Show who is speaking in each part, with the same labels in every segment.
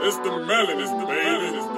Speaker 1: It's the melon, it's the melon, it's the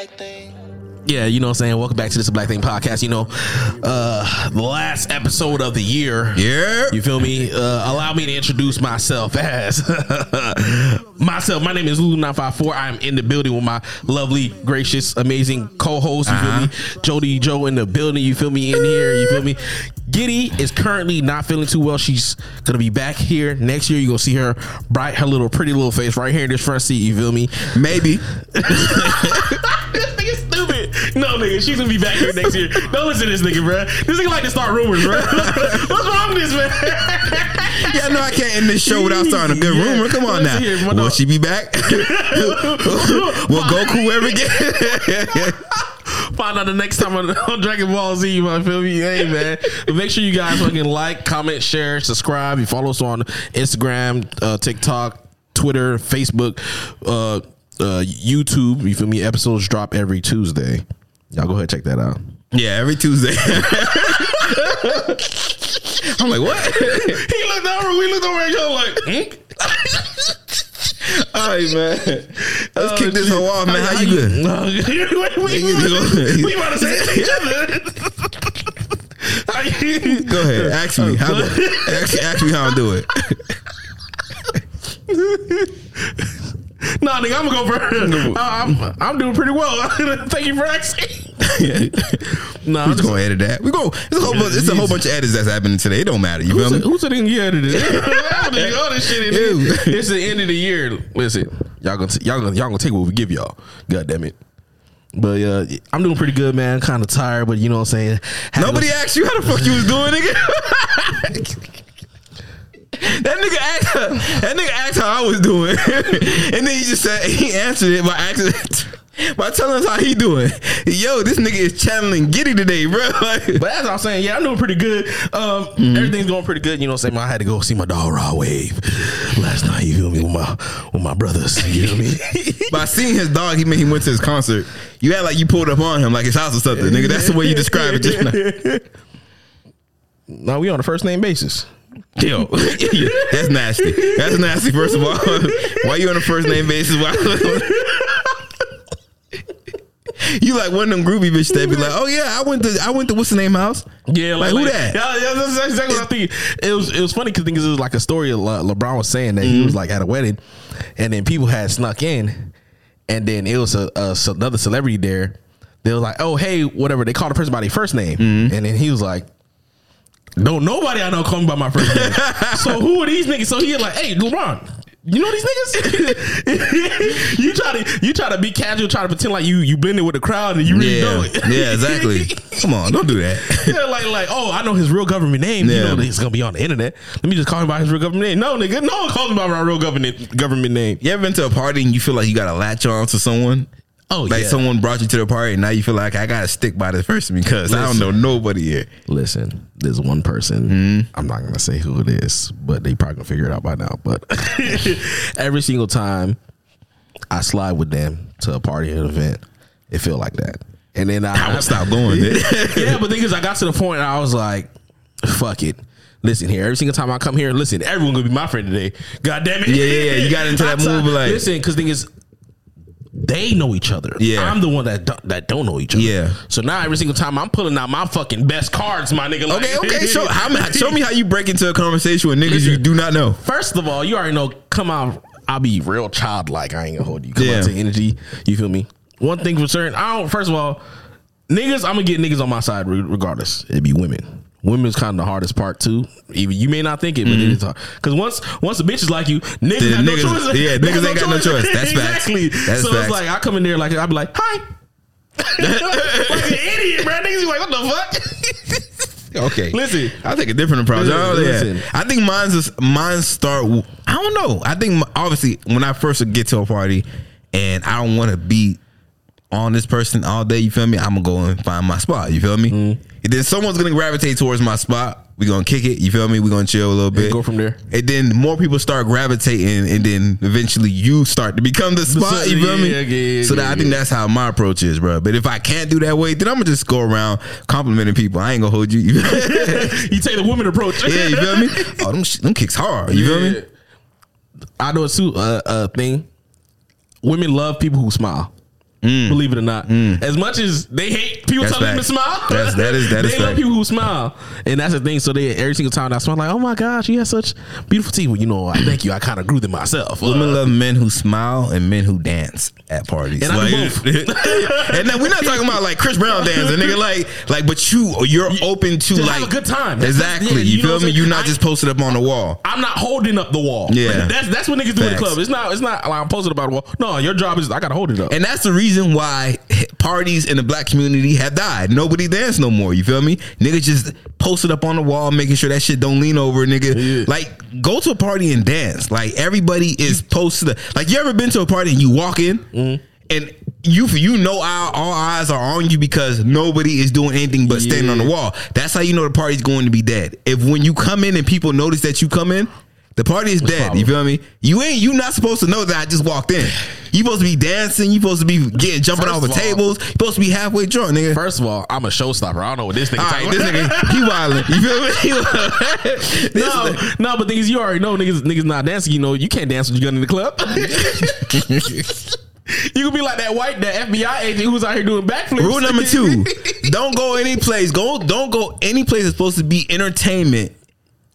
Speaker 2: Yeah, you know what I'm saying? Welcome back to this Black Thing Podcast. You know, uh the last episode of the year.
Speaker 3: Yeah.
Speaker 2: You feel me? Uh allow me to introduce myself as myself. My name is Lulu954. I am in the building with my lovely, gracious, amazing co-host. You
Speaker 3: Uh-huh.
Speaker 2: feel me? Jody Joe in the building. You feel me? In here. You feel me? Giddy is currently not feeling too well. She's gonna be back here next year. You're gonna see her bright, her little pretty little face right here in this front seat. You feel me?
Speaker 3: Maybe.
Speaker 2: this nigga stupid. No, nigga, she's gonna be back here next year. Don't listen to this nigga, bro. This nigga like to start rumors, bro. What's wrong with this, man?
Speaker 3: Yeah, no, I can't end this show without starting a good
Speaker 2: Yeah.
Speaker 3: rumor. Come on now.
Speaker 2: my
Speaker 3: Will
Speaker 2: dog.
Speaker 3: she be back? Will Goku ever get?
Speaker 2: Find out the next time on, on Dragon Ball Z, you might feel me? Hey, man. But make sure you guys fucking like, comment, share, subscribe. You follow us on Instagram, uh, TikTok, Twitter, Facebook, uh, uh, YouTube. You feel me? Episodes drop every Tuesday. Y'all go ahead check that out.
Speaker 3: yeah, every Tuesday. I'm like, what?
Speaker 2: He looked over, we looked over at each other like, hmm?
Speaker 3: All right, man. Let's kick this whole off, man. How you good?
Speaker 2: we, we, we about to say it to each other.
Speaker 3: Go ahead. Ask me. How do, ask, ask me how I do it.
Speaker 2: Nah, nigga, I'm gonna go first. I'm, I'm doing pretty well. Thank you for asking. Nah, I'm
Speaker 3: We're
Speaker 2: just,
Speaker 3: gonna edit that. We go. It's a whole bunch. It's a whole bunch of edits that's happening today. It don't matter. You feel me?
Speaker 2: Who's can get edited? I don't think all this shit It's the end of the year. Listen, y'all gonna t- y'all gonna y'all gonna take what we give y'all. God damn it. But uh, I'm doing pretty good, man. Kind of tired, but you know what I'm saying. Had
Speaker 3: Nobody asked you how the fuck you was doing, nigga. that nigga asked. her. That nigga asked how I was doing, and then he just said he answered it by accident. By telling us how he doing, yo, this nigga is channeling Giddy today, bro. Like,
Speaker 2: But as I'm saying, yeah, I'm doing pretty good. Um,
Speaker 3: Mm-hmm.
Speaker 2: Everything's going pretty good. You know what I'm saying? I had to go see my dog Rod Wave last night. You feel me? With my with my brothers. You feel me?
Speaker 3: by seeing his dog, he meant he went to his concert. You had like you pulled up on him like his house or something, nigga. That's the way you describe it just now.
Speaker 2: no, we on a first name basis.
Speaker 3: Yo, that's nasty. That's nasty. First of all, why you on a first name basis? Why? you like one of them groovy bitches that be like, oh yeah, I went to I went to what's the name house?
Speaker 2: Yeah,
Speaker 3: like, who that?
Speaker 2: Yeah, yeah, that's exactly what I think. It was it was funny because it was like a story. Le- LeBron was saying that
Speaker 3: Mm-hmm.
Speaker 2: he was like at a wedding, and then people had snuck in, and then it was a, a another celebrity there. They was like, "Oh, hey, whatever." They called the person by their first name,
Speaker 3: Mm-hmm.
Speaker 2: and then he was like. No, nobody I know call me by my first name. so who are these niggas? So he like, hey, LeBron, you know these niggas? you try to you try to be casual, try to pretend like you you blended with the crowd and you really
Speaker 3: Yeah,
Speaker 2: don't.
Speaker 3: yeah, exactly. Come on, don't do that.
Speaker 2: Yeah, like, like, oh, I know his real government name. You
Speaker 3: Yeah.
Speaker 2: know that he's gonna be on the internet. Let me just call him by his real government name. No, nigga, no one calls him by my real government government name.
Speaker 3: You ever been to a party and you feel like you got to latch on to someone?
Speaker 2: Oh,
Speaker 3: like
Speaker 2: yeah.
Speaker 3: someone brought you to the party and now you feel like I gotta stick by this person because I don't know nobody here.
Speaker 2: Listen, there's one person.
Speaker 3: Mm-hmm.
Speaker 2: I'm not gonna say who it is, but they probably gonna figure it out by now. But every single time I slide with them to a party or an event, it feel like that. And then I,
Speaker 3: I would stop going. There.
Speaker 2: yeah, but the thing is, I got to the point and I was like, fuck it. Listen here, every single time I come here, listen, everyone gonna be my friend today. God damn it.
Speaker 3: Yeah, yeah, yeah. You got into that move, like-
Speaker 2: listen, because thing is, they know each other.
Speaker 3: Yeah.
Speaker 2: I'm the one that don't, that don't know each other.
Speaker 3: Yeah.
Speaker 2: So now every single time I'm pulling out my fucking best cards, my nigga.
Speaker 3: Okay,
Speaker 2: like-
Speaker 3: okay. Show how, show me how you break into a conversation with niggas you do not know.
Speaker 2: First of all, you already know. Come out, I'll be real childlike. I ain't gonna hold you. Come
Speaker 3: Yeah.
Speaker 2: out to energy. You feel me? One thing for certain, I don't. First of all, niggas, I'm gonna get niggas on my side regardless. It'd be women. Women's kind of the hardest part too. Even you may not think it, but it is hard. Because once once a bitch is like you, niggas
Speaker 3: The
Speaker 2: have no choice.
Speaker 3: yeah, niggas ain't got no choice. That's facts.
Speaker 2: exactly.
Speaker 3: That's
Speaker 2: so
Speaker 3: facts.
Speaker 2: it's like I come in there like I'd be like, hi. like an idiot, bro. Niggas be like, what the fuck?
Speaker 3: Okay,
Speaker 2: Listen.
Speaker 3: I'll take a different approach.
Speaker 2: Listen,
Speaker 3: Oh, yeah.
Speaker 2: listen.
Speaker 3: I think mine's is, mine start. I don't know. I think obviously when I first get to a party and I don't want to be on this person all day. You feel me? I'm gonna go and find my spot. You feel me?
Speaker 2: Mm-hmm.
Speaker 3: And then someone's gonna gravitate towards my spot. We gonna kick it. You feel me? We gonna chill a little bit.
Speaker 2: go from there.
Speaker 3: And then more people start gravitating, and then eventually you start to become the spot. You feel me?
Speaker 2: Yeah, yeah,
Speaker 3: so
Speaker 2: yeah,
Speaker 3: that, I think that's how my approach is, bro. But if I can't do that way, then I'm gonna just go around complimenting people. I ain't gonna hold you.
Speaker 2: you take the woman approach.
Speaker 3: yeah, you feel me? Oh, them, them kicks hard. You feel me?
Speaker 2: I know it's too uh, uh, thing. Women love people who smile. Believe it or not, as much as they hate people
Speaker 3: Mm. That's
Speaker 2: telling them to smile,
Speaker 3: That's- that is- that
Speaker 2: they
Speaker 3: is
Speaker 2: love
Speaker 3: fact.
Speaker 2: people who smile, and that's the thing. So they every single time I smile, like, oh my gosh, you have such beautiful teeth. Well, you know, I thank you. I kind of grew them myself.
Speaker 3: Women
Speaker 2: Uh,
Speaker 3: love men who smile and men who dance at parties.
Speaker 2: And both.
Speaker 3: and then we're not talking about like Chris Brown dancing, nigga. Like, like, but you, you're open to,
Speaker 2: to
Speaker 3: like
Speaker 2: a good time.
Speaker 3: Exactly.
Speaker 2: yeah,
Speaker 3: you,
Speaker 2: you,
Speaker 3: feel me? You're not
Speaker 2: I-
Speaker 3: just posted up on the wall.
Speaker 2: I'm not holding up the wall.
Speaker 3: Yeah.
Speaker 2: that's that's what niggas do in the club. It's not. It's not like I'm posted about the wall. No, your job is I gotta hold it up.
Speaker 3: And that's the reason why parties in the black community have died. Nobody dance no more. You feel me? Niggas just posted up on the wall, making sure that shit don't lean over, nigga.
Speaker 2: Yeah.
Speaker 3: Like, go to a party and dance. Like, everybody is posted. Like, you ever been to a party and you walk in
Speaker 2: Mm-hmm.
Speaker 3: and you you know all, all eyes are on you because nobody is doing anything but standing on the wall. That's how you know the party's going to be dead. If when you come in and people notice that you come in. The party is dead. You feel me? You ain't you not supposed to know that I just walked in. You supposed to be dancing. You supposed to be getting jumping
Speaker 2: First
Speaker 3: off the
Speaker 2: all-
Speaker 3: tables. You supposed to be halfway drunk, nigga.
Speaker 2: First of all, I'm a showstopper. I don't know what this nigga.
Speaker 3: All right, this nigga, he wildin'. You feel me? He wildin'. This
Speaker 2: No,
Speaker 3: nigga-
Speaker 2: no, but is, you already know niggas, niggas not dancing. You know, you can't dance with your gun in the club. you can be like that white, that FBI agent who's out here doing backflips.
Speaker 3: Rule number two: Don't go any place. Go don't go any place that's supposed to be entertainment,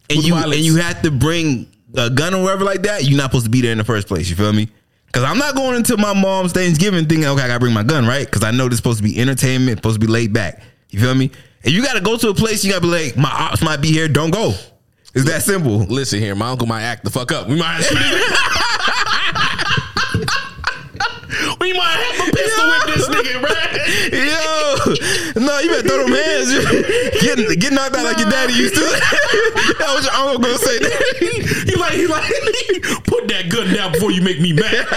Speaker 3: and
Speaker 2: With
Speaker 3: you
Speaker 2: violence.
Speaker 3: and you have to bring a gun or whatever like that. You're not supposed to be there in the first place. You feel me? Because I'm not going into my mom's Thanksgiving thinking, okay, I gotta bring my gun, right? Because I know this supposed to be entertainment, supposed to be laid back. You feel me? If you gotta go to a place, you gotta be like, my ops might be here. Don't go. It's that simple.
Speaker 2: Listen here, my uncle might act the fuck up. We might. we might have to pistol whip this nigga, right?
Speaker 3: Yo, no, you better throw them hands. Get, get knocked out like your daddy used to. that was your uncle gonna say that.
Speaker 2: He like, he like, put that gun down before you make me mad.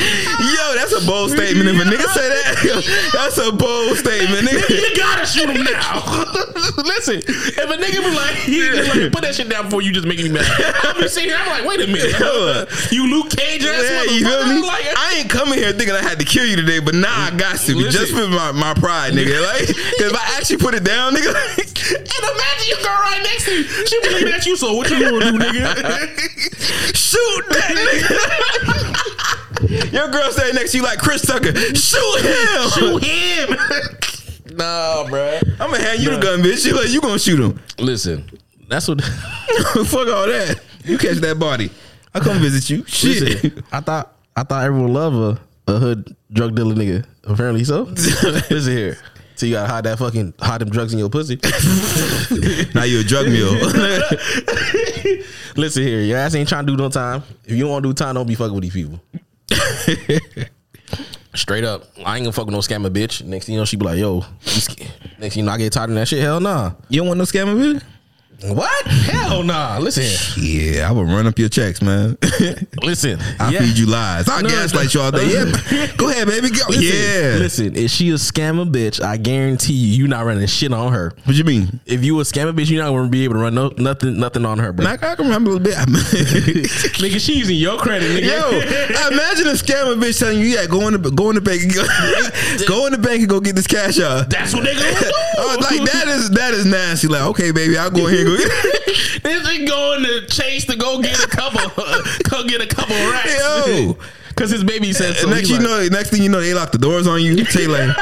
Speaker 3: Yo, that's a bold statement. If a nigga say that, that's a bold statement. Nigga.
Speaker 2: You gotta shoot him now. Listen, if a nigga be like, he like, put that shit down before you just making me mad. I'm just sitting here, I'm like, wait a minute. Uh, you Luke Cage ass
Speaker 3: Yeah, you feel me?
Speaker 2: Like,
Speaker 3: I ain't coming here thinking I had to kill you today, but nah, I got to
Speaker 2: Listen.
Speaker 3: just for my, my pride, nigga. Like, cause if I actually put it down, nigga,
Speaker 2: and imagine your girl right next to you. She be looking at you, so what you gonna do, nigga?
Speaker 3: shoot that nigga. Your girl stay next to you like Chris Tucker. Shoot him.
Speaker 2: Shoot him. nah, bro.
Speaker 3: I'm gonna hand you the gun, bitch. You like you gonna shoot him.
Speaker 2: Listen, that's what.
Speaker 3: Fuck all that. You catch that body. I come visit you. Shit.
Speaker 2: Listen, I thought I thought everyone love a, a hood drug dealer nigga. Apparently so. Listen here. So you gotta hide that fucking hide them drugs in your pussy.
Speaker 3: now you a drug mule.
Speaker 2: Listen here, your ass ain't trying to do no time. If you don't want to do time, don't be fucking with these people. Straight up, I ain't gonna fuck with no scammer bitch. Next thing you know, she be like, "Yo," next thing you know, I get tired of that shit. Hell nah.
Speaker 3: you don't want no scammer, bitch?
Speaker 2: What? Hell nah. Listen here.
Speaker 3: Yeah, I would run up your checks, man.
Speaker 2: Listen.
Speaker 3: I
Speaker 2: yeah.
Speaker 3: feed you lies. I
Speaker 2: No,
Speaker 3: gaslight you all day. Yeah, go ahead, baby. Go.
Speaker 2: Listen,
Speaker 3: yeah.
Speaker 2: Listen, if she a scammer bitch, I guarantee you, you not running shit on her.
Speaker 3: What you mean?
Speaker 2: If you a scammer bitch, you're not gonna be able to run no, nothing, nothing on her, bro.
Speaker 3: I, I can remember a little bit.
Speaker 2: nigga, she using your credit, nigga.
Speaker 3: Yo, imagine a scammer bitch telling you, yeah, go in the go in the bank and go, go in the bank and go get this cash out.
Speaker 2: that's what they gonna do.
Speaker 3: Oh, like that is that is nasty. Like, okay, baby, I'll go ahead and go get
Speaker 2: This is going to Chase to go get a couple, go get a couple racks.
Speaker 3: Yo.
Speaker 2: Cause his baby said so.
Speaker 3: Next you
Speaker 2: like,
Speaker 3: know, next thing you know, they lock the doors on you. Say like,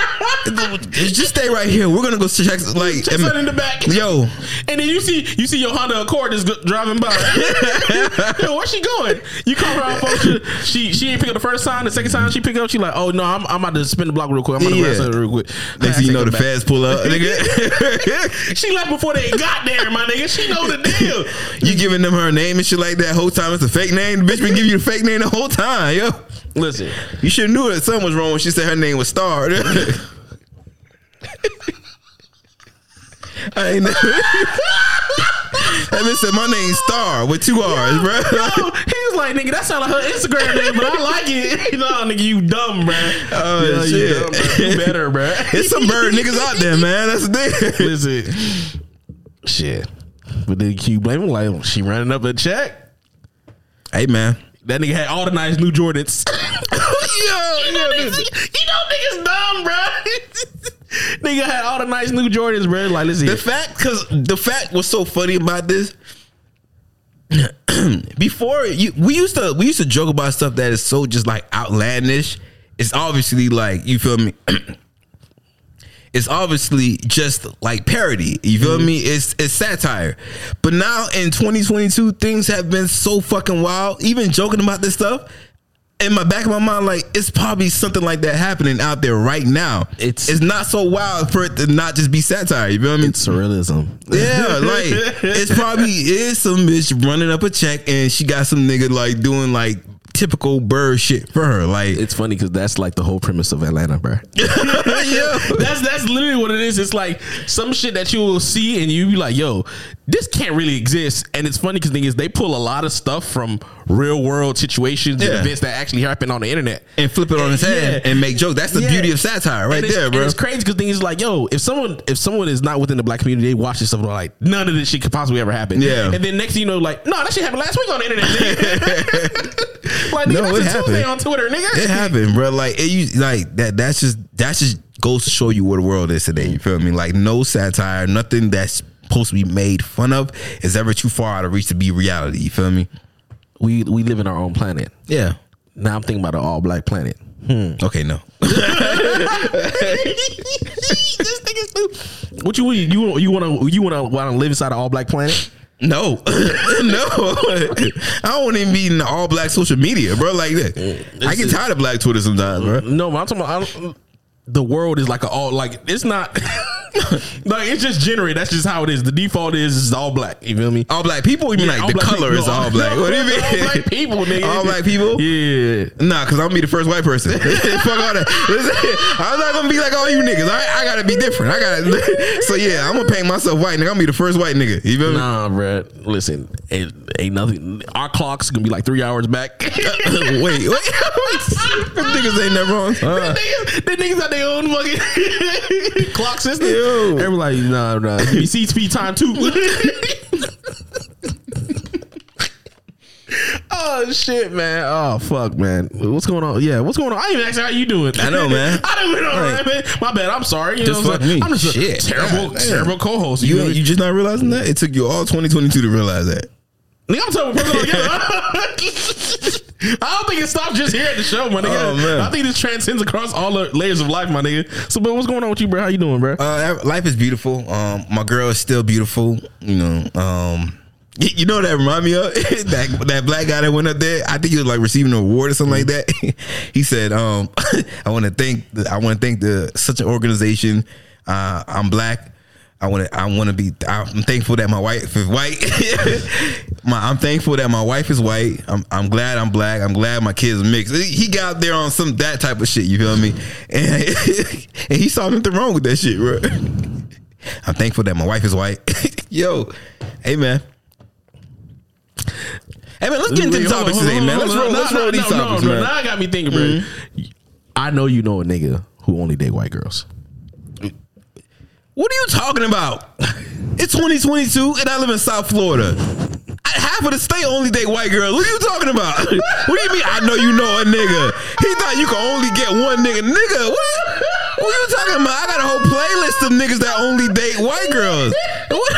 Speaker 3: just stay right here. We're gonna go check. Like,
Speaker 2: Check in the back.
Speaker 3: yo,
Speaker 2: And then you see you see your Honda Accord go- driving by. Yo, where's she going? You call her on phone. She, she she ain't pick up the first time. The second time she pick up, she like, oh no, I'm, I'm about to spin the block real quick. I'm gonna
Speaker 3: Yeah.
Speaker 2: yeah. real quick.
Speaker 3: next thing you know, the feds pull up. Nigga,
Speaker 2: She left before they got there, my nigga. She know the deal.
Speaker 3: you giving them her name and shit like that. Whole time it's a fake name. The bitch been giving you the fake name the whole time, yo.
Speaker 2: Listen,
Speaker 3: You should have knew that something was wrong when she said her name was Star. I ain't never. That bitch said my name's Star with two R's, bro.
Speaker 2: Yo, he was like, nigga, that sound like her Instagram name, but I like it. no, oh, nigga, you dumb, bro.
Speaker 3: Oh,
Speaker 2: Yeah, you dumb, bro. You better, bro.
Speaker 3: There's some bird niggas out there, man. That's the thing.
Speaker 2: Listen, shit. But then you blame him like she running up a check.
Speaker 3: Hey, man.
Speaker 2: That nigga had all the nice new Jordans.
Speaker 3: Yo,
Speaker 2: you, know niggas, you know niggas dumb, bro. nigga had all the nice new Jordans, bro. Like, listen,
Speaker 3: The
Speaker 2: here.
Speaker 3: fact, because the fact was so funny about this. Before you, we used to we used to joke about stuff that is so just like outlandish. It's obviously like you feel me. it's obviously just like parody. You feel mm-hmm. me? It's it's satire. But now in 2022, things have been so fucking wild. Even joking about this stuff. In my back of my mind, like it's probably something like that happening out there right now.
Speaker 2: It's-
Speaker 3: it's not so wild for it to not just be satire. You feel me?
Speaker 2: surrealism.
Speaker 3: Yeah, like it's probably is some bitch running up a check and she got some nigga like doing like typical bird shit for her. Like,
Speaker 2: It's funny because that's like the whole premise of Atlanta, bro.
Speaker 3: yeah,
Speaker 2: that's that's literally what it is. It's like some shit that you will see and you be like, "Yo, this can't really exist." And it's funny because thing is they pull a lot of stuff from real world situations and events that actually happen on the internet.
Speaker 3: and flip it on his head
Speaker 2: Yeah.
Speaker 3: and make jokes. That's the
Speaker 2: Yeah.
Speaker 3: beauty of satire, right
Speaker 2: it's-
Speaker 3: there, bro.
Speaker 2: it's crazy because things like, yo, if someone if someone is not within the black community, they watch this stuff and they're like, none of this shit could possibly ever happen.
Speaker 3: Yeah.
Speaker 2: And then next thing you know, like, no, that shit happened last week on the internet. like, nigga,
Speaker 3: No,
Speaker 2: that's
Speaker 3: it
Speaker 2: a
Speaker 3: happened.
Speaker 2: Tuesday on Twitter, nigga.
Speaker 3: It happened, bro. Like it, you, like that. That's just that's just goes to show you what the world is today. You feel me? Like no satire, nothing that's supposed to be made fun of is ever too far out of reach to be reality. You feel me?
Speaker 2: We we live in our own planet.
Speaker 3: Yeah.
Speaker 2: Now I'm thinking about an all black planet. Hmm.
Speaker 3: Okay, no.
Speaker 2: this nigga stupid. What you you you want to you want to want to live inside an all black planet?
Speaker 3: No, no, I don't want to even be in the all black social media, bro. Like that, mm, I get tired of black Twitter sometimes, bro.
Speaker 2: No, I'm talking about. The world is like a all like it's not like it's just generated. That's just how it is. The default is is all black. You feel me?
Speaker 3: All black people, even like the color
Speaker 2: people.
Speaker 3: is all black. what do you mean?
Speaker 2: All black people, nigga.
Speaker 3: All black people?
Speaker 2: Yeah.
Speaker 3: Nah, cause I'm gonna be the first white person. Fuck all that. Listen, I'm not gonna be like all you niggas. I, I gotta be different. I gotta. So yeah, I'm gonna paint myself white, nigga. I'm gonna be the first white nigga. You feel me?
Speaker 2: Nah, bro. Listen, it ain't nothing. Our clock's gonna be like three hours back.
Speaker 3: wait, wait. Them niggas ain't never on.
Speaker 2: the,
Speaker 3: Uh,
Speaker 2: niggas, the niggas got their own fucking clock system.
Speaker 3: Yo.
Speaker 2: Everybody like, nah, nah. Give me speed time too. oh shit, man. Oh fuck, man. What's going on? Yeah, what's going on? I ain't even asked how you doing.
Speaker 3: I know, man.
Speaker 2: I don't even know,
Speaker 3: Right.
Speaker 2: man. My bad. I'm sorry. You
Speaker 3: Just
Speaker 2: know what
Speaker 3: fuck
Speaker 2: I'm saying?
Speaker 3: me.
Speaker 2: I'm just
Speaker 3: Shit.
Speaker 2: a terrible,
Speaker 3: God
Speaker 2: terrible co-host.
Speaker 3: you
Speaker 2: me?
Speaker 3: you just not realizing that? It took you all 2022 to realize that.
Speaker 2: Nigga, I'm talking I don't think it stops just here at the show, my nigga.
Speaker 3: Oh, man.
Speaker 2: I think this transcends across all the layers of life, my nigga. So, but what's going on with you, bro? How you doing, bro?
Speaker 3: Uh, life is beautiful. Um, my girl is still beautiful. You know. Um, you know what that remind me of that that black guy that went up there. I think he was like receiving an award or something like that. he said, um, "I want to thank the, I want to thank the such an organization. Uh, I'm black. I want to I want to be. I'm thankful that my wife is white. my, I'm thankful that my wife is white. I'm I'm glad I'm black. I'm glad my kids mixed. He got there on some that type of shit. You feel me? And, and he saw nothing wrong with that shit, bro. I'm thankful that my wife is white. Yo, hey man. Hey man, let's get into the topics today, man. Let's roll, let's roll these
Speaker 2: no,
Speaker 3: topics,
Speaker 2: no,
Speaker 3: man.
Speaker 2: Now I got me thinking, bro. Mm-hmm. I know you know a nigga who only date white girls.
Speaker 3: What are you talking about? It's 2022 and I live in South Florida. Half of the state only date white girls. What are you talking about? What do you mean? I know you know a nigga. He thought you could only get one nigga. Nigga, what? What are you talking about? I got a whole playlist of niggas that only date white girls. What?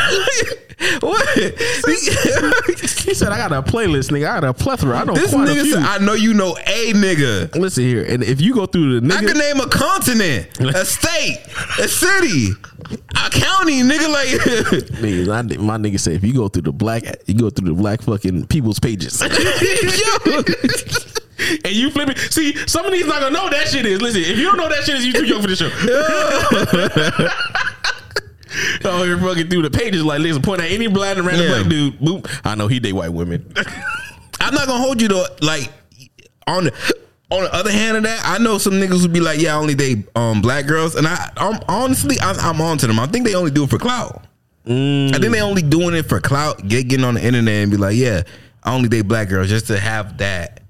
Speaker 3: What?
Speaker 2: He said, "I got a playlist, nigga. I got a plethora. I know
Speaker 3: this nigga
Speaker 2: few."
Speaker 3: said, I know you know a nigga.
Speaker 2: Listen here, and if you go through the
Speaker 3: I can name a continent, a state, a city, a county, nigga. Like,
Speaker 2: Niggas, I, my nigga said if you go through the black, you go through the black fucking people's pages. and you flip it. See, some of these not gonna know what that shit is. Listen, if you don't know what that shit is, you too young for the show. oh, you're fucking through the pages like listen, point at any black and random
Speaker 3: Yeah.
Speaker 2: black dude. Boop. I know he date white women.
Speaker 3: I'm not gonna hold you though. Like on the on the other hand of that, I know some niggas would be like, "Yeah, I only date um black girls," and I I'm, honestly I'm, I'm on to them. I think they only do it for clout. I think they only doing it for clout, get getting on the internet and be like, yeah, I only date black girls just to have that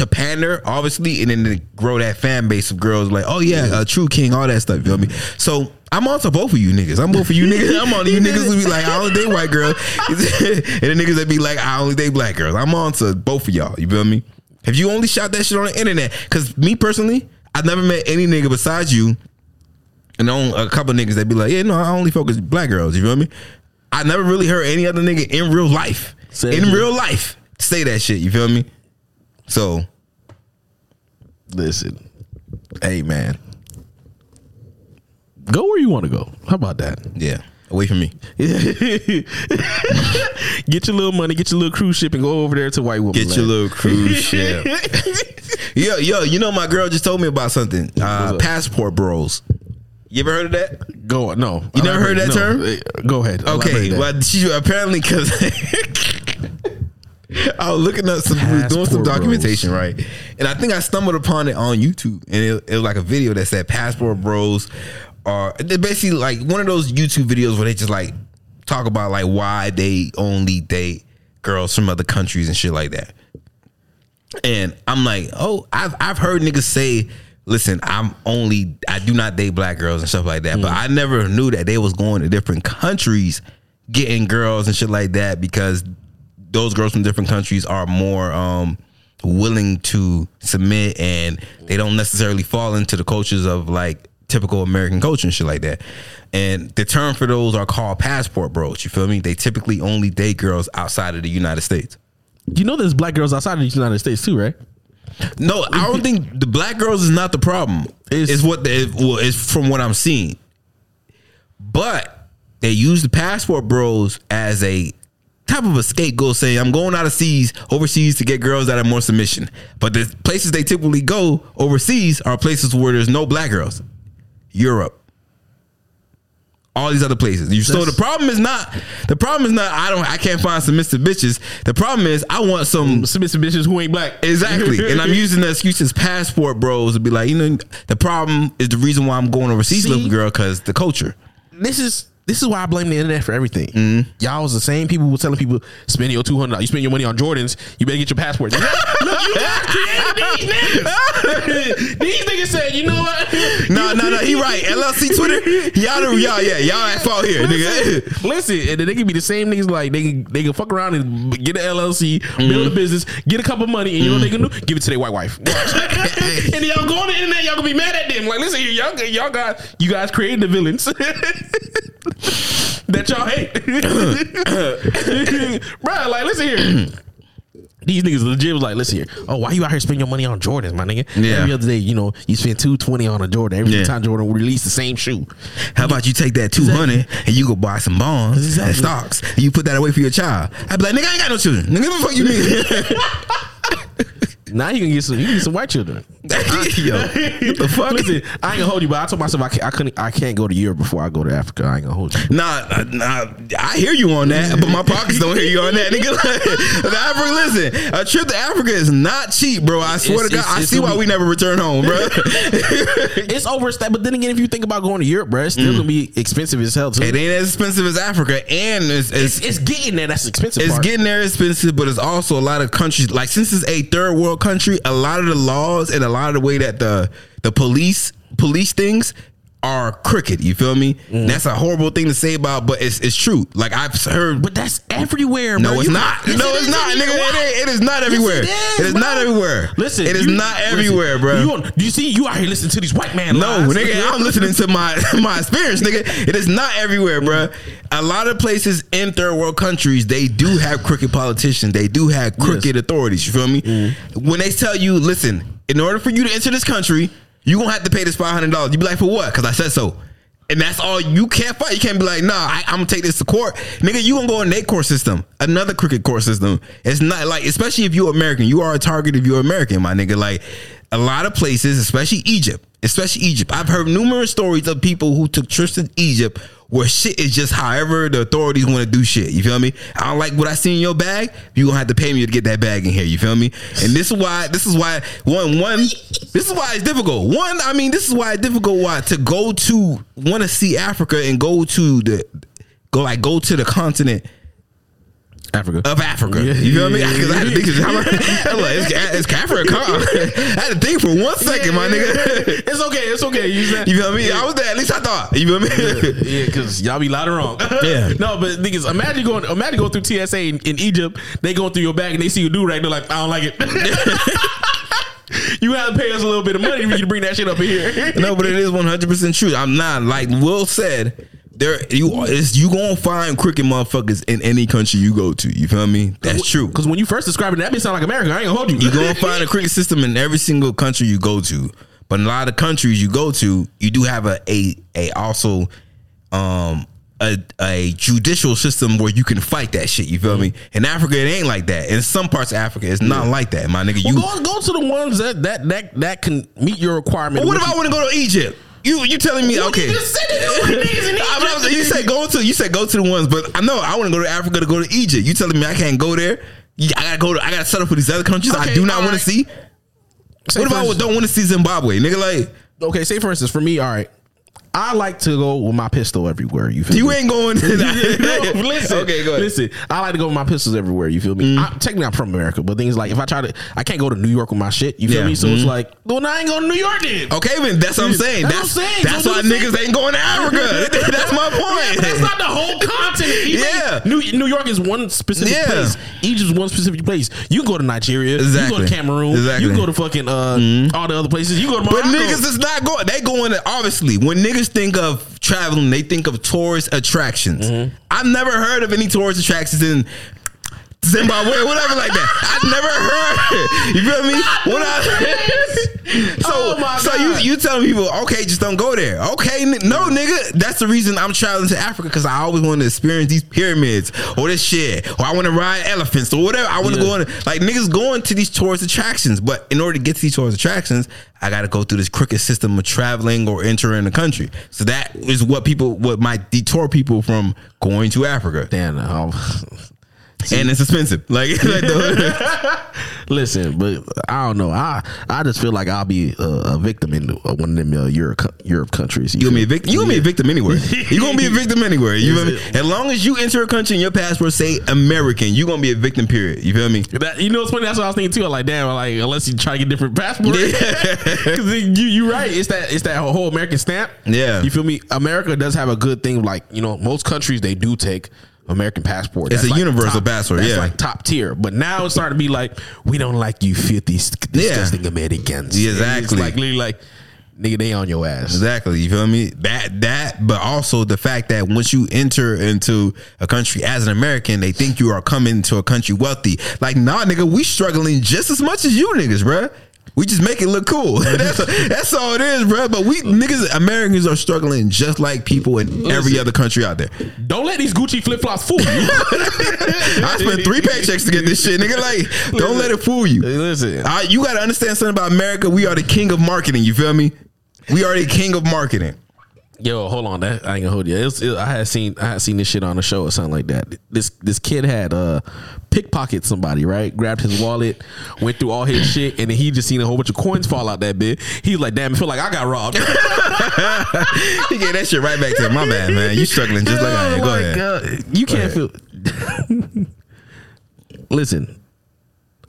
Speaker 3: to pander, obviously, and then to grow that fan base of girls like, oh yeah, uh, True King, all that stuff. You feel me? So I'm on to both of you niggas. I'm both of you niggas. I'm on to you niggas who be like, I only date white girls, and the niggas that be like, I only date black girls. I'm on to both of y'all. You feel me? Have you only shot that shit on the internet? Because me personally, I've never met any nigga besides you and on a couple niggas that be like, yeah, no, I only focus black girls. You feel me? I never really heard any other nigga in real life,
Speaker 2: Say
Speaker 3: in
Speaker 2: it.
Speaker 3: real life, say that shit. You feel me? So
Speaker 2: Listen, hey man, go where you want to go. How about that?
Speaker 3: yeah, away from me.
Speaker 2: get your little money, get your little cruise ship, and go over there to White Woman.
Speaker 3: Get your
Speaker 2: Land.
Speaker 3: little cruise ship. yo, yo, you know my girl just told me about something. Uh,
Speaker 2: up?
Speaker 3: passport bros. You ever heard of that?
Speaker 2: Go on. No,
Speaker 3: You never heard that term?
Speaker 2: Eh, Go ahead.
Speaker 3: Okay,
Speaker 2: Elaborate that.
Speaker 3: well, she apparently because I was looking up some, doing some documentation, right? And I think I stumbled upon it on YouTube, and it, it was like a video that said "Passport Bros" are they're basically like one of those YouTube videos where they just like talk about like why they only date girls from other countries and shit like that. And I'm like, oh, I've I've heard niggas say, listen, I'm only I do not date black girls and stuff like that. But mm. I never knew that they was going to different countries getting girls and shit like that because those girls from different countries are more um willing to submit and they don't necessarily fall into the cultures of like typical American culture and shit like that. And the term for those are called passport bros. You feel me? They typically only date girls outside of the United States.
Speaker 2: you know there's black girls outside of the United States too, right?
Speaker 3: No, I don't think the black girls is not the problem.
Speaker 2: It's-
Speaker 3: It's, what the well, it's from what I'm seeing. But they use the passport bros as a type of a scapegoat, saying I'm going out of seas overseas to get girls that are more submission. But the places they typically go overseas are places where there's no black girls. Europe. All these other places. You, so the problem is not the problem is not I don't I can't find submissive bitches. The problem is I want some
Speaker 2: Submissive bitches who ain't black.
Speaker 3: Exactly. and I'm using the excuse as passport bros to be like, you know, the problem is the reason why I'm going overseas
Speaker 2: See?
Speaker 3: looking girl because the culture.
Speaker 2: this is this is why I blame the internet for everything.
Speaker 3: Mm-hmm.
Speaker 2: Y'all was the same people who were telling people spend your two hundred. You spend your money on Jordans. You better get your passport. Look, you guys created these niggas. these niggas said, you know what?
Speaker 3: No, no, no. He right. LLC Twitter. Y'all, y'all, yeah, y'all at fault here, nigga.
Speaker 2: Listen, and then they can be the same niggas like they can they can fuck around and get an LLC,
Speaker 3: Mm-hmm.
Speaker 2: build a business, get a couple of money, and you know what they can do? Give it to their white wife. And then y'all go on the internet, y'all gonna be mad at them. Like, listen y'all y'all guys, you guys created the villains. that y'all hate. Bruh, like listen here. These niggas legit was like, listen here. Oh, why you out here spending your money on Jordans, my nigga?
Speaker 3: Yeah.
Speaker 2: Every other day, you know, you spend two twenty on a Jordan. Every
Speaker 3: Yeah.
Speaker 2: time Jordan will release the same shoe.
Speaker 3: How about you take that 200 and you go buy some bonds
Speaker 2: Exactly.
Speaker 3: and stocks and you put that away for your child? I'd be like, nigga, I ain't got no children. Nigga, what the fuck you mean?
Speaker 2: Now you can get some, you can get some white children.
Speaker 3: Yo, what the fuck?
Speaker 2: Listen, I ain't gonna hold you, but I told myself I, can't, I couldn't, I can't go to Europe before I go to Africa. I ain't gonna hold you.
Speaker 3: Nah, nah, I hear you on that, but my pockets don't hear you on that, nigga. Like, Africa, listen, a trip to Africa is not cheap, bro. I swear
Speaker 2: It's-
Speaker 3: to God,
Speaker 2: it's-
Speaker 3: I
Speaker 2: it's
Speaker 3: see why we never return home, bro.
Speaker 2: It's overstep, but then again, if you think about going to Europe, bro, it's still gonna be expensive as hell too.
Speaker 3: Mm. it ain't as expensive as Africa, and it's
Speaker 2: it's,
Speaker 3: it's,
Speaker 2: it's getting there. That's expensive.
Speaker 3: it's
Speaker 2: part.
Speaker 3: getting there expensive, but it's also a lot of countries like since it's a third world country, a lot of the laws and a lot of the way that the the police police things are crooked. You feel me?
Speaker 2: Mm.
Speaker 3: That's a horrible thing to say about, but it's it's true. Like I've heard,
Speaker 2: but that's everywhere.
Speaker 3: No,
Speaker 2: bro.
Speaker 3: it's
Speaker 2: You-
Speaker 3: not.
Speaker 2: Yes,
Speaker 3: no,
Speaker 2: it
Speaker 3: it's not, nigga. It, it is not
Speaker 2: Yes,
Speaker 3: everywhere.
Speaker 2: it is,
Speaker 3: it is not everywhere.
Speaker 2: Listen,
Speaker 3: it is
Speaker 2: you-
Speaker 3: not
Speaker 2: listen,
Speaker 3: everywhere, bro.
Speaker 2: You, on- do you see? You out here listening to these white man?
Speaker 3: no,
Speaker 2: lies.
Speaker 3: nigga, I'm listening to my my experience, nigga. It is not everywhere, bro. A lot of places in third world countries, they do have crooked politicians. They do have crooked authorities. You feel me?
Speaker 2: Mm-hmm.
Speaker 3: When they tell you, listen, in order for you to enter this country, you gonna have to pay this five hundred dollars. You be like, for what? Because I said so. And that's all you can't fight. You can't be like, nah, I, I'm gonna take this to court, nigga. You gonna go in their court system, another crooked court system. It's not like, especially if you're American, you are a target if you're American, my nigga. Like a lot of places, especially Egypt, especially Egypt. I've heard numerous stories of people who took trips to Egypt where shit is just however the authorities want to do shit. You feel me? I don't like what I see in your bag. You gonna have to pay me to get that bag in here. You feel me? And this is why. This is why one one. This is why it's difficult. One, I mean, this is why it's difficult. Why to go to want to see Africa and go to the go like go to the continent
Speaker 2: Africa.
Speaker 3: of Africa. You feel me? Because I had to think, I'm like, it's, it's Africa. I had to think for one second, my nigga.
Speaker 2: it's okay. It's okay. You said
Speaker 3: You feel me? I was there. At least I thought. You feel me?
Speaker 2: yeah, because y'all be loud and wrong.
Speaker 3: Yeah.
Speaker 2: no, but niggas, imagine going, imagine going through TSA in, in Egypt. They going through your bag and they see you do right. They're like, I don't like it. you have to pay us a little bit of money for you to bring that shit up in here.
Speaker 3: no, but it is one hundred percent true. I'm not like Will said. There, you is you gonna find crooked motherfuckers in any country you go to. You feel me? That's true.
Speaker 2: Because when you first described it, that bitch sound like America. I ain't gonna hold you.
Speaker 3: You gonna find a crooked system in every single country you go to. But in a lot of countries you go to, you do have a a, a also um a, a judicial system where you can fight that shit. You feel me? In Africa, it ain't like that. In some parts of Africa, it's not like that, my nigga. You.
Speaker 2: Well, go, go to the ones that that that that can meet your requirement.
Speaker 3: But what if I want to go to Egypt? You you telling me okay?
Speaker 2: You just said it. There were niggas in
Speaker 3: I- but I was- you said go to you said go to the ones, but I know I want to go to Africa to go to Egypt. You telling me I can't go there? I gotta go. To, I gotta set up for these other countries I do not
Speaker 2: all
Speaker 3: want to see.
Speaker 2: Say
Speaker 3: What if I don't want to see Zimbabwe, nigga? Like
Speaker 2: okay, say for instance, for me, all right, I like to go with my pistol everywhere. You feel
Speaker 3: you
Speaker 2: me?
Speaker 3: ain't going. To that.
Speaker 2: no, listen.
Speaker 3: Okay, go ahead.
Speaker 2: Listen, I like to go with my pistols everywhere. You feel me? Mm. I, technically, I'm from America, but things like if I try to, I can't go to New York with my shit. You feel
Speaker 3: Yeah.
Speaker 2: me? So it's mm-hmm. like, well, I ain't going to New York then.
Speaker 3: Okay, then that's what I'm saying.
Speaker 2: That's
Speaker 3: That's
Speaker 2: what I'm saying.
Speaker 3: that's
Speaker 2: Go
Speaker 3: why niggas
Speaker 2: same
Speaker 3: ain't going to Africa. that's my
Speaker 2: but that's not the whole continent. Even
Speaker 3: Yeah.
Speaker 2: New, New York is one specific
Speaker 3: Yeah.
Speaker 2: place. Egypt is one specific place. You go to Nigeria.
Speaker 3: Exactly.
Speaker 2: You go to Cameroon.
Speaker 3: Exactly.
Speaker 2: You go to fucking uh, mm-hmm. all the other places. You go to Morocco.
Speaker 3: But niggas is not going. They going to obviously when niggas think of traveling, they think of tourist attractions.
Speaker 2: Mm-hmm.
Speaker 3: I've never heard of any tourist attractions in Zimbabwe or whatever like that. I've never heard. You feel me? When I, so
Speaker 2: Oh
Speaker 3: so you you telling people okay, just don't go there. Okay, no nigga, that's the reason I'm traveling to Africa because I always want to experience these pyramids or this shit, or I want to ride elephants or whatever. I want to
Speaker 2: Yeah.
Speaker 3: go on like niggas going to these tourist attractions, but in order to get to these tourist attractions, I got to go through this crooked system of traveling or entering the country. So that is what people, what might detour people from going to Africa,
Speaker 2: Damn. um,
Speaker 3: and it's expensive. Like, like the-
Speaker 2: Listen, but I don't know. I I just feel like I'll be a, a victim in uh, one of them uh, Europe Europe countries.
Speaker 3: you gonna be a victim. You gonna be a victim anywhere. You're gonna be a victim anywhere. You feel me? As long as you enter a country and your passport say American, you're gonna be a victim. Period. You feel me?
Speaker 2: That, you know, it's funny. That's what I was thinking too. I'm like, damn, like unless you try to get different passport,
Speaker 3: Yeah.
Speaker 2: because you you right. It's that it's that whole American stamp.
Speaker 3: Yeah.
Speaker 2: you feel me? America does have a good thing. Like you know, most countries they do take American passport.
Speaker 3: It's
Speaker 2: That's
Speaker 3: a universal
Speaker 2: top-
Speaker 3: passport, yeah.
Speaker 2: like top tier. But now it's starting to be like, we don't like you filthy, disgusting Americans.
Speaker 3: Yeah,
Speaker 2: it's
Speaker 3: exactly.
Speaker 2: like literally like, nigga, they on your ass.
Speaker 3: Exactly. You feel me? That that, but also the fact that once you enter into a country as an American, they think you are coming to a country wealthy. Like, nah, nigga, we struggling just as much as you niggas, bruh. We just make it look cool. that's that's all it is, bro. But we niggas, Americans are struggling just like people in every other country out there.
Speaker 2: Don't let these Gucci flip flops fool you.
Speaker 3: I spent three paychecks to get this shit, nigga. Like, don't let it fool you.
Speaker 2: Listen,
Speaker 3: Uh, you got to understand something about America. We are the king of marketing. You feel me? We are the king of marketing.
Speaker 2: Yo, hold on. That I ain't gonna hold you. It was, it- I had seen I had seen this shit on the show or something like that. This this kid had uh pickpocket somebody, right? Grabbed his wallet, went through all his shit, and then he just seen a whole bunch of coins fall out that bit. He's like, damn, I feel like I got robbed.
Speaker 3: He gave that shit right back to him. My bad, man. You struggling just like I am.
Speaker 2: Oh
Speaker 3: Go
Speaker 2: my
Speaker 3: ahead.
Speaker 2: God. You can't feel. Listen,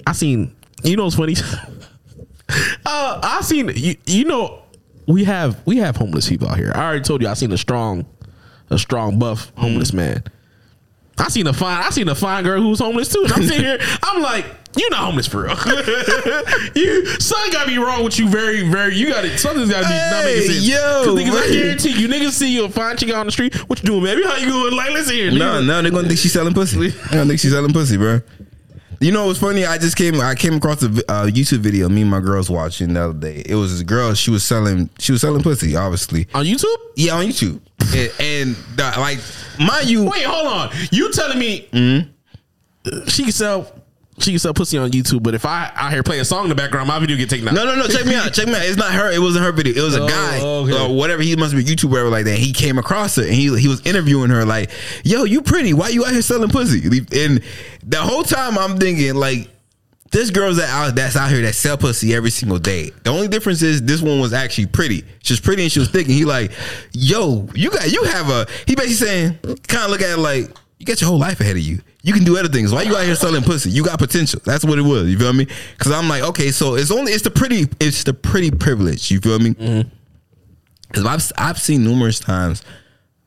Speaker 2: I seen. You know what's funny? uh, I seen. You, you know, we have we have homeless people out here. I already told you. I seen a strong, a strong buff homeless mm. man. I seen a fine. I seen a fine girl who was homeless too. And I'm sitting here. I'm like, you're not homeless for real. you something got to be wrong with you. Very, very. You got to Something's got to be not making
Speaker 3: Hey,
Speaker 2: sense.
Speaker 3: yo,
Speaker 2: niggas, I guarantee you, niggas see you a fine chick on the street. What you doing, baby? How you going? Like, listen here.
Speaker 3: No,
Speaker 2: nigga.
Speaker 3: no, they're gonna think she's selling pussy. They're gonna think she's selling pussy, bro. You know what's funny? I just came. I came across a uh, YouTube video. Me and my girls watching the other day. It was this girl. She was selling. She was selling pussy. Obviously,
Speaker 2: on YouTube.
Speaker 3: yeah, on YouTube. and and the, like, mind you,
Speaker 2: Wait, hold on. You telling me
Speaker 3: Mm-hmm.
Speaker 2: she can sell she can sell pussy on YouTube, but if I out here play a song in the background, my video get taken out.
Speaker 3: No, no, no. Check me out. Check me out. It's not her. It wasn't her video. It was a
Speaker 2: Oh,
Speaker 3: guy
Speaker 2: okay.
Speaker 3: or whatever. He must be a YouTuber, whatever like that. He came across her and he he was interviewing her like, "Yo, you pretty? Why you out here selling pussy?" And the whole time I'm thinking like. This girl's that out that's out here that sell pussy every single day. The only difference is this one was actually pretty. She was pretty and she was thick. And he like, yo, you got you have a. He basically saying, kind of look at it like you got your whole life ahead of you. You can do other things. Why you out here selling pussy? You got potential. That's what it was. You feel me? Because I'm like, okay, so it's only it's the pretty it's the pretty privilege. You feel me? Because I've I've seen numerous times,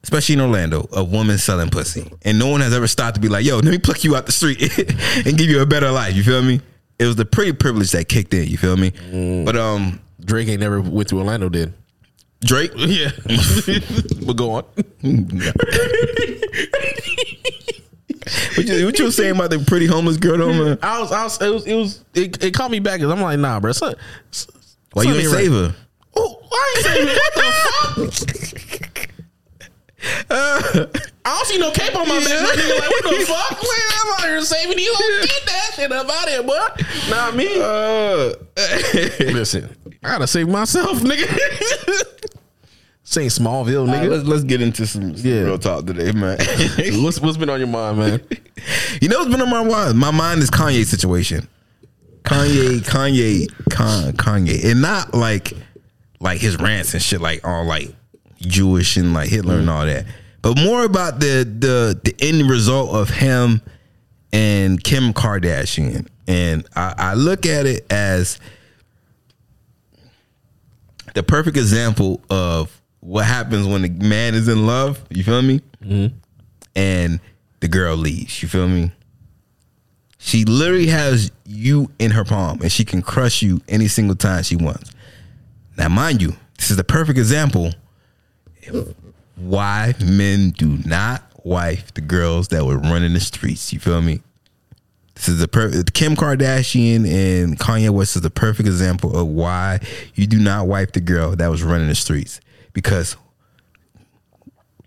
Speaker 3: especially in Orlando, of women selling pussy, and no one has ever stopped to be like, yo, let me pluck you out the street and give you a better life. You feel me? It was the pretty privilege that kicked in. You feel me? But um,
Speaker 2: Drake ain't never went to Orlando, did?
Speaker 3: Drake.
Speaker 2: Yeah, but go on.
Speaker 3: What you, what you was saying about the pretty homeless girl though, man?
Speaker 2: I was, I was, it was, it was, it, it caught me back because I'm like, nah, bro. Son,
Speaker 3: Why you ain't save her?
Speaker 2: Oh, why ain't saving? What the fuck? I don't see no cape on my back, my nigga. Like, what the fuck? Man, I'm out here saving these hoes. Get that shit up out here, boy. Not me.
Speaker 3: Uh,
Speaker 2: Listen, I gotta save myself, nigga. Saying Smallville,
Speaker 3: Nigga,
Speaker 2: nigga.
Speaker 3: let's let's get into some, some
Speaker 2: Yeah.
Speaker 3: real talk today, man.
Speaker 2: what's what's been on your mind, man?
Speaker 3: you know what's been on my mind? My mind is Kanye situation. Kanye, Kanye, Con, Kanye, and not like like his rants and shit, like all like Jewish and like Hitler and mm-hmm. all that, but more about the the the end result of him and Kim Kardashian. And I, I look at it as the perfect example of what happens when the man is in love. You feel me? Mm-hmm. And the girl leaves. You feel me? She literally has you in her palm, and she can crush you any single time she wants. Now, mind you, this is the perfect example why men do not wife the girls that would run in the streets. You feel me? This is the perfect Kim Kardashian and Kanye West is the perfect example of why you do not wife the girl that was running the streets. Because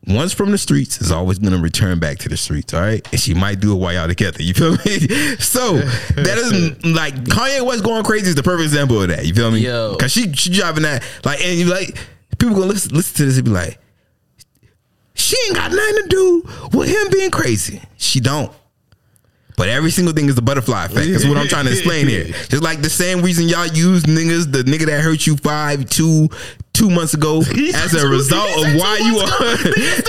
Speaker 3: once from the streets is always gonna return back to the streets, all right? And she might do it while y'all together. You feel me? So that is like Kanye West going crazy is the perfect example of that. You feel me?
Speaker 2: Yo.
Speaker 3: Cause she she driving that like and you like people gonna listen listen to this and be like, she ain't got nothing to do with him being crazy. She don't. But every single thing is the butterfly effect. That's what I'm trying to explain here. Just like the same reason y'all use niggas, the nigga that hurt you five, two, two months ago, as a result of why you are. This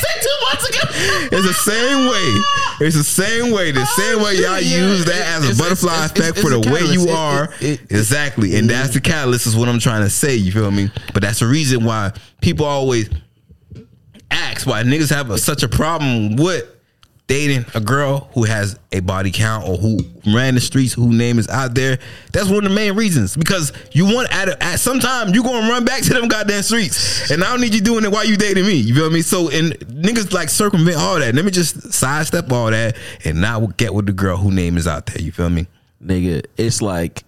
Speaker 3: said two months ago. It's the same way. It's the same way. The same oh, way y'all
Speaker 2: Yeah,
Speaker 3: use that as
Speaker 2: it's-
Speaker 3: a butterfly
Speaker 2: it's- it's-
Speaker 3: effect
Speaker 2: it's
Speaker 3: for the way you are.
Speaker 2: it- it-
Speaker 3: exactly. And that's the catalyst, is what I'm trying to say. You feel me? But that's the reason why people always ask why niggas have a, such a problem with dating a girl who has a body count or who ran the streets, who name is out there. That's one of the main reasons because you want at, a, at some time you gonna run back to them goddamn streets, and I don't need you doing it while you dating me. You feel me? So and niggas like circumvent all that. Let me just sidestep all that and not get with the girl who name is out there. You feel me?
Speaker 2: nigga, it's like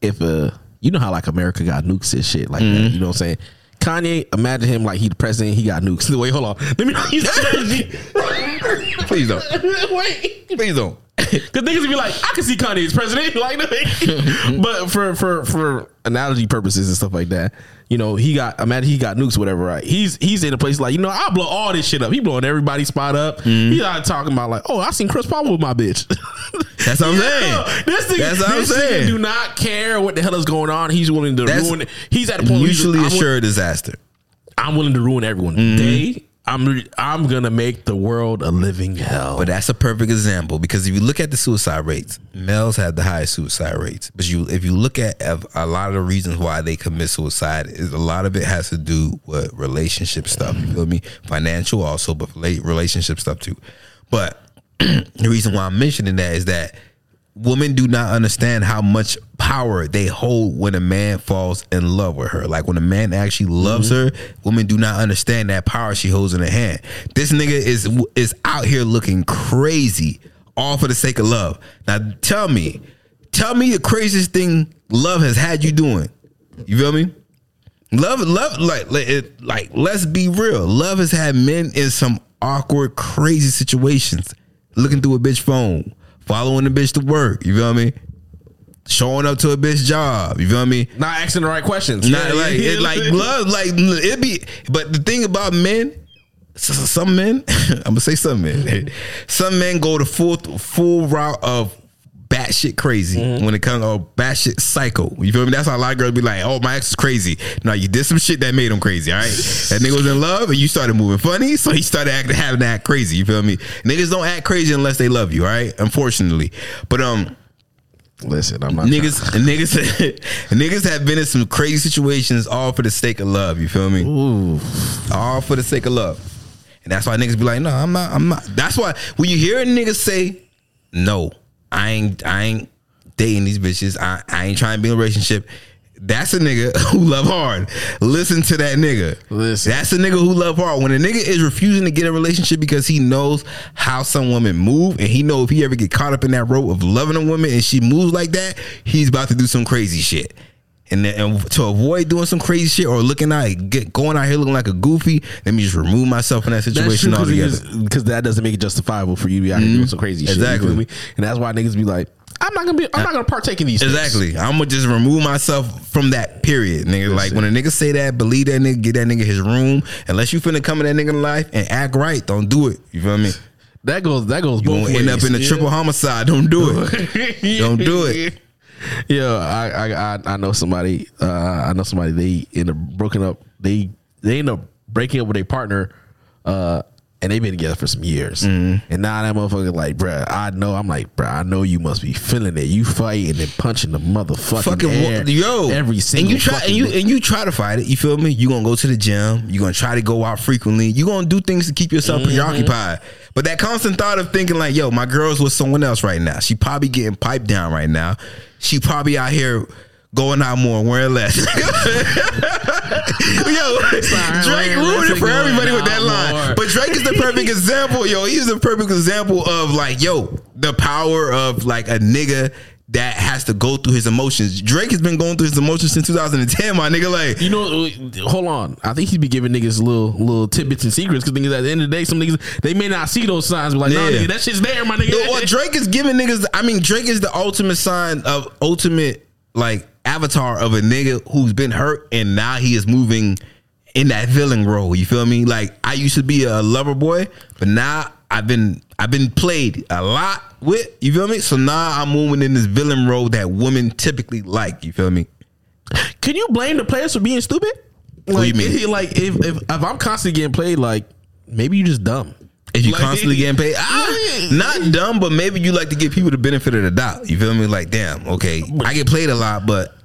Speaker 2: if a you know how like America got nukes and shit like that. Mm-hmm. You know what I'm saying? Kanye, imagine him like he the president, he got nukes. Wait, hold on. Let me that
Speaker 3: Please don't.
Speaker 2: Wait.
Speaker 3: Please don't.
Speaker 2: Cause niggas be like, I can see Kanye as president, like, but for for for analogy purposes and stuff like that, you know, he got imagine he got nukes, whatever, right? He's he's in a place like, you know, I'll blow all this shit up. He blowing everybody's spot up. Mm-hmm. He's not talking about like, oh, I seen Chris Paul with my bitch.
Speaker 3: That's what I'm
Speaker 2: Yeah,
Speaker 3: saying.
Speaker 2: This nigga,
Speaker 3: That's what I'm
Speaker 2: this
Speaker 3: saying.
Speaker 2: do not care what the hell is going on. He's willing to
Speaker 3: That's
Speaker 2: ruin it. He's at a point where he's-
Speaker 3: Mutually
Speaker 2: I'm,
Speaker 3: assured disaster.
Speaker 2: I'm willing to ruin everyone. Mm-hmm. They, I'm I'm gonna make the world a living hell.
Speaker 3: But that's a perfect example because if you look at the suicide rates, males have the highest suicide rates. But you, if you look at a lot of the reasons why they commit suicide, is a lot of it has to do with relationship stuff. You feel me? Financial also, but relationship stuff too. But the reason why I'm mentioning that is that women do not understand how much power they hold when a man falls in love with her. Like when a man actually loves mm-hmm. her, women do not understand that power she holds in her hand. This nigga is is out here looking crazy, all for the sake of love. Now tell me, tell me the craziest thing love has had you doing. You feel me? Love, love, like, like, it, like, let's be real. Love has had men in some awkward, crazy situations, looking through a bitch phone, following the bitch to work. You feel me? Showing up to a bitch job. You feel me?
Speaker 2: Not asking the right questions.
Speaker 3: Not
Speaker 2: Yeah,
Speaker 3: like
Speaker 2: yeah,
Speaker 3: it, like love, like it be. But the thing about men, some men, I'm gonna say some men, some men go the full full route of batshit crazy
Speaker 2: Mm-hmm.
Speaker 3: when it comes to batshit psycho. You feel me? That's how a lot of girls be like, "Oh, my ex is crazy." No, you did some shit that made him crazy. All right, that nigga was in love and you started moving funny, so he started acting having to act crazy. You feel me? Niggas don't act crazy unless they love you. All right, unfortunately, but um
Speaker 2: Listen, I'm not
Speaker 3: niggas niggas niggas have been in some crazy situations all for the sake of love. You feel me? Ooh. All for the sake of love, and that's why niggas be like, no, I'm not. I'm not. That's why when you hear a nigga say, no, I ain't. I ain't dating these bitches. I, I ain't trying to be in a relationship. That's a nigga who love hard. Listen to that nigga.
Speaker 2: Listen.
Speaker 3: That's a nigga who love hard. When a nigga is refusing to get a relationship because he knows how some women move and he know if he ever get caught up in that rope of loving a woman and she moves like that, he's about to do some crazy shit. And, then, and to avoid doing some crazy shit or looking out, get going out here looking like a goofy, let me just remove myself from that situation
Speaker 2: true
Speaker 3: altogether.
Speaker 2: because that doesn't make it justifiable for you to be out here doing mm-hmm. some crazy shit.
Speaker 3: Exactly.
Speaker 2: me? And that's why niggas be like, I'm not gonna be, I'm not gonna partake in these. things.
Speaker 3: Exactly. I'm gonna just remove myself from that period, nigga. Like when a nigga say that, believe that nigga, get that nigga his room. Unless you finna come in that nigga life and act right, don't do it. You feel me?
Speaker 2: That goes, that goes
Speaker 3: You
Speaker 2: both
Speaker 3: end up in a
Speaker 2: Yeah.
Speaker 3: triple homicide. Don't do it. Don't do it.
Speaker 2: Yeah, I, I I know somebody. Uh, I know somebody. They end up broken up. They they end up breaking up with a partner, uh, and they've been together for some years.
Speaker 3: Mm-hmm.
Speaker 2: And now that motherfucker like, bruh, I know. I'm like, bruh, I know you must be feeling it. You fighting and punching the motherfucking
Speaker 3: Fucking
Speaker 2: air
Speaker 3: yo,
Speaker 2: every single
Speaker 3: and you try and you
Speaker 2: day.
Speaker 3: and you try to fight it. You feel me? You gonna go to the gym. You gonna try to go out frequently. You gonna do things to keep yourself
Speaker 2: Mm-hmm.
Speaker 3: preoccupied. But that constant thought of thinking like, yo, my girl's with someone else right now. She probably getting piped down right now. She probably out here going out more wearing less. yo, Drake ruined it for everybody with that line.
Speaker 2: more.
Speaker 3: But Drake is the perfect example. Yo, he's the perfect example of like, yo, the power of like a nigga that has to go through his emotions. Drake has been going through his emotions since 2010, my nigga. Like,
Speaker 2: You know, hold on. I think he'd be giving niggas little little tidbits and secrets because niggas at the end of the day, some niggas they may not see those signs. But like,
Speaker 3: Yeah.
Speaker 2: nigga, that shit's there, my nigga.
Speaker 3: Yo, well, Drake is giving niggas. I mean, Drake is the ultimate sign of ultimate like avatar of a nigga who's been hurt and now he is moving in that villain role. You feel me? Like I used to be a lover boy, but now I've been I've been played a lot with. You feel me? So now I'm moving in this villain role that women typically like. You feel me?
Speaker 2: Can you blame the players for being stupid? Like,
Speaker 3: you mean?
Speaker 2: if- like if, if if I'm constantly getting played, like maybe you just dumb.
Speaker 3: If you
Speaker 2: Like-
Speaker 3: constantly getting paid, ah, not dumb, but maybe you like to give people the benefit of the doubt. You feel me? Like, damn, okay, I get played a lot, but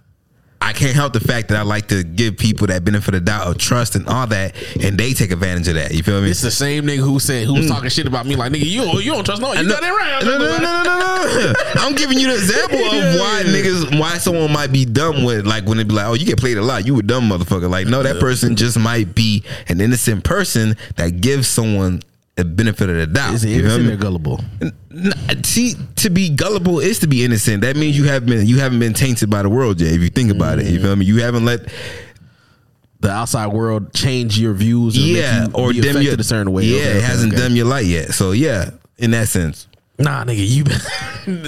Speaker 3: I can't help the fact that I like to give people that benefit of doubt of trust and all that, and they take advantage of that. You feel me?
Speaker 2: It's the same nigga who said who was mm. talking shit about me. Like nigga, you you don't trust no. one. You got that right.
Speaker 3: No, no, no, no, no, no. I'm giving you the example of
Speaker 2: Yeah,
Speaker 3: why
Speaker 2: yeah.
Speaker 3: niggas, why someone might be dumb with, like when they be like, "Oh, you get played a lot. You a dumb motherfucker." Like, no, that person just might be an innocent person that gives someone a benefit of the doubt.
Speaker 2: Is it
Speaker 3: You feel
Speaker 2: innocent
Speaker 3: me?
Speaker 2: or gullible?
Speaker 3: See, to be gullible is to be innocent. That means you have been you haven't been tainted by the world yet. If you think about it, you feel me? You haven't let
Speaker 2: The outside world change your views. Or
Speaker 3: yeah or
Speaker 2: be
Speaker 3: dim your
Speaker 2: a certain way.
Speaker 3: Yeah,
Speaker 2: Okay,
Speaker 3: it hasn't
Speaker 2: okay.
Speaker 3: dimmed your light yet. So yeah, in that sense,
Speaker 2: Nah, nigga, you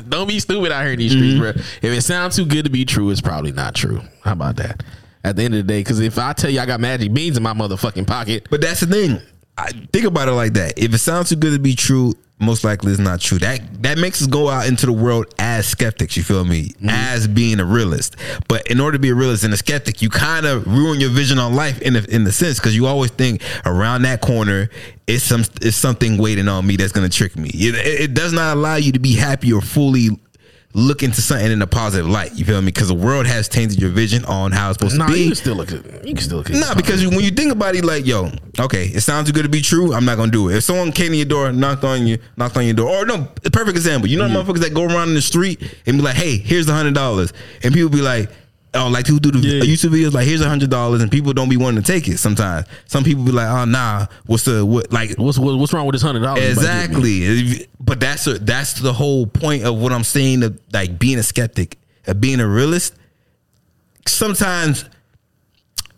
Speaker 2: don't be stupid out here in these
Speaker 3: Mm-hmm.
Speaker 2: streets, bro. If it sounds too good to be true, it's probably not true. How about that? At the end of the day, because if I tell you I got magic beans in my motherfucking pocket,
Speaker 3: but that's the thing. I think about it like that. If it sounds too good to be true, most likely it's not true. That that makes us go out into the world as skeptics. You feel me? Mm-hmm. As being a realist. But in order to be a realist and a skeptic, you kind of ruin your vision on life in a, in the sense because you always think around that corner is some is something waiting on me that's going to trick me. It, it- it does not allow you to be happy or fully look into something in a positive light. You feel me? Because the world has tainted your vision on how it's supposed
Speaker 2: nah,
Speaker 3: to be.
Speaker 2: you can still look at you can still look at
Speaker 3: Nah, because you- when you think about it, like, yo, okay, it sounds too good to be true. I'm not gonna do it. If someone came to your door, knocked on you, knocked on your door, or no, perfect example. You know, the motherfuckers that go around in the street and be like, hey, here's a hundred dollars, and people be like. Oh, like who do the
Speaker 2: Yeah.
Speaker 3: YouTube videos? Like, here's a hundred dollars, and people don't be wanting to take it. Sometimes, some people be like, "Oh, nah, what's the what?" Like,
Speaker 2: what's what, what's wrong with this hundred dollars?
Speaker 3: Exactly. But that's a, that's the whole point of what I'm saying of like being a skeptic, of being a realist. Sometimes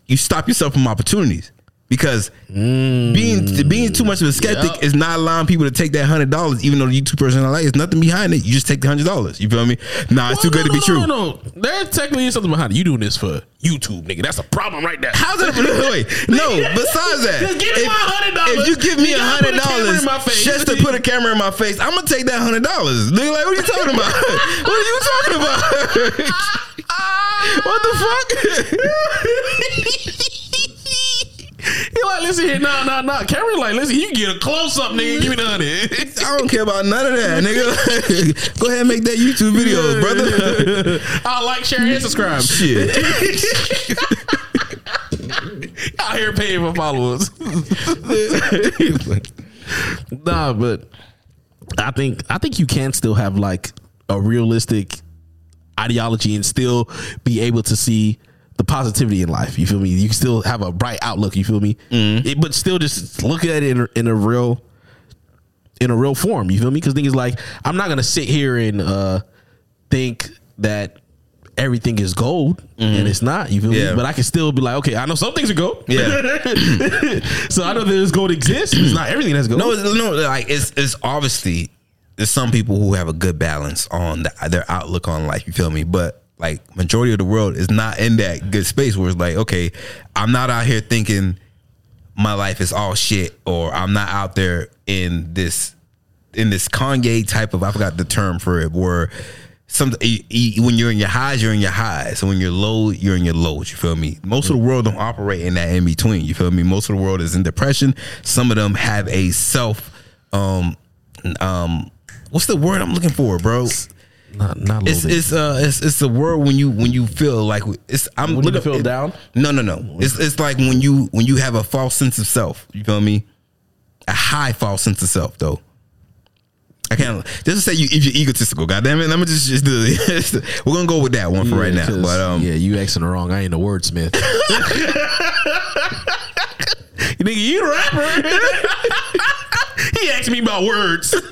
Speaker 3: you stop yourself from opportunities. Because being being too much of a skeptic
Speaker 2: Yep.
Speaker 3: is not allowing people to take that hundred dollars, even though the YouTube person I like, there's nothing behind it. You just take the hundred dollars. You feel me? Nah, it's too
Speaker 2: Well,
Speaker 3: good to
Speaker 2: no,
Speaker 3: be
Speaker 2: no,
Speaker 3: true.
Speaker 2: No, no, there technically is something behind it. You doing this for YouTube, nigga. That's a problem right there.
Speaker 3: How's that? Wait, no. Besides that,
Speaker 2: Just give me
Speaker 3: if,
Speaker 2: my $100.
Speaker 3: if you give me a hundred
Speaker 2: put a camera
Speaker 3: dollars
Speaker 2: in my face.
Speaker 3: just to put a camera in my face, I'm gonna take that hundred dollars. Nigga, like, what are you talking about? what are you talking about? what the fuck?
Speaker 2: You like, listen here, nah, nah, nah. Camera like, listen, you get a close up, nigga. Give me the hundred.
Speaker 3: I don't care about none of that, nigga. Go ahead and make that YouTube video, brother.
Speaker 2: I like, share, and subscribe.
Speaker 3: Shit.
Speaker 2: Out here paying for followers. nah, but I think I think you can still have like a realistic ideology and still be able to see the positivity in life. You feel me? You can still have a bright outlook. You feel me? It- but still, just look at it in, a- in a real in a real form. You feel me? Because thing is like, I'm not gonna sit here and uh think that everything is gold and it's not. You feel
Speaker 3: Yeah.
Speaker 2: me? But I can still be like, okay, I know some things are gold.
Speaker 3: Yeah.
Speaker 2: so I know there's gold exists. It's not everything that's gold.
Speaker 3: No, it's, no, like it's it's obviously there's some people who have a good balance on the, their outlook on life. You feel me? But like majority of the world is not in that good space where it's like, okay, I'm not out here thinking my life is all shit, or I'm not out there in this in this Kanye type of I forgot the term for it where. Some when you're in your highs, you're in your highs. So when you're low, you're in your lows. You feel me? Most of the world don't operate in that in between. You feel me? Most of the world is in depression. Some of them have a self, um, um, what's the word I'm looking for, bro?
Speaker 2: Not, not a
Speaker 3: It's
Speaker 2: bit.
Speaker 3: it's uh it's it's the word when you when you feel like it's I'm
Speaker 2: When you
Speaker 3: look-
Speaker 2: feel
Speaker 3: it-
Speaker 2: down?
Speaker 3: No, no, no. It's it's like when you when you have a false sense of self. You feel me? A high false sense of self, though. I can't just to say you if you're egotistical. God damn it, let me just just do this. We're gonna go with that one for right now. But um,
Speaker 2: yeah, you asking the wrong. I ain't a wordsmith. You nigga, you the rapper. He asked me about words.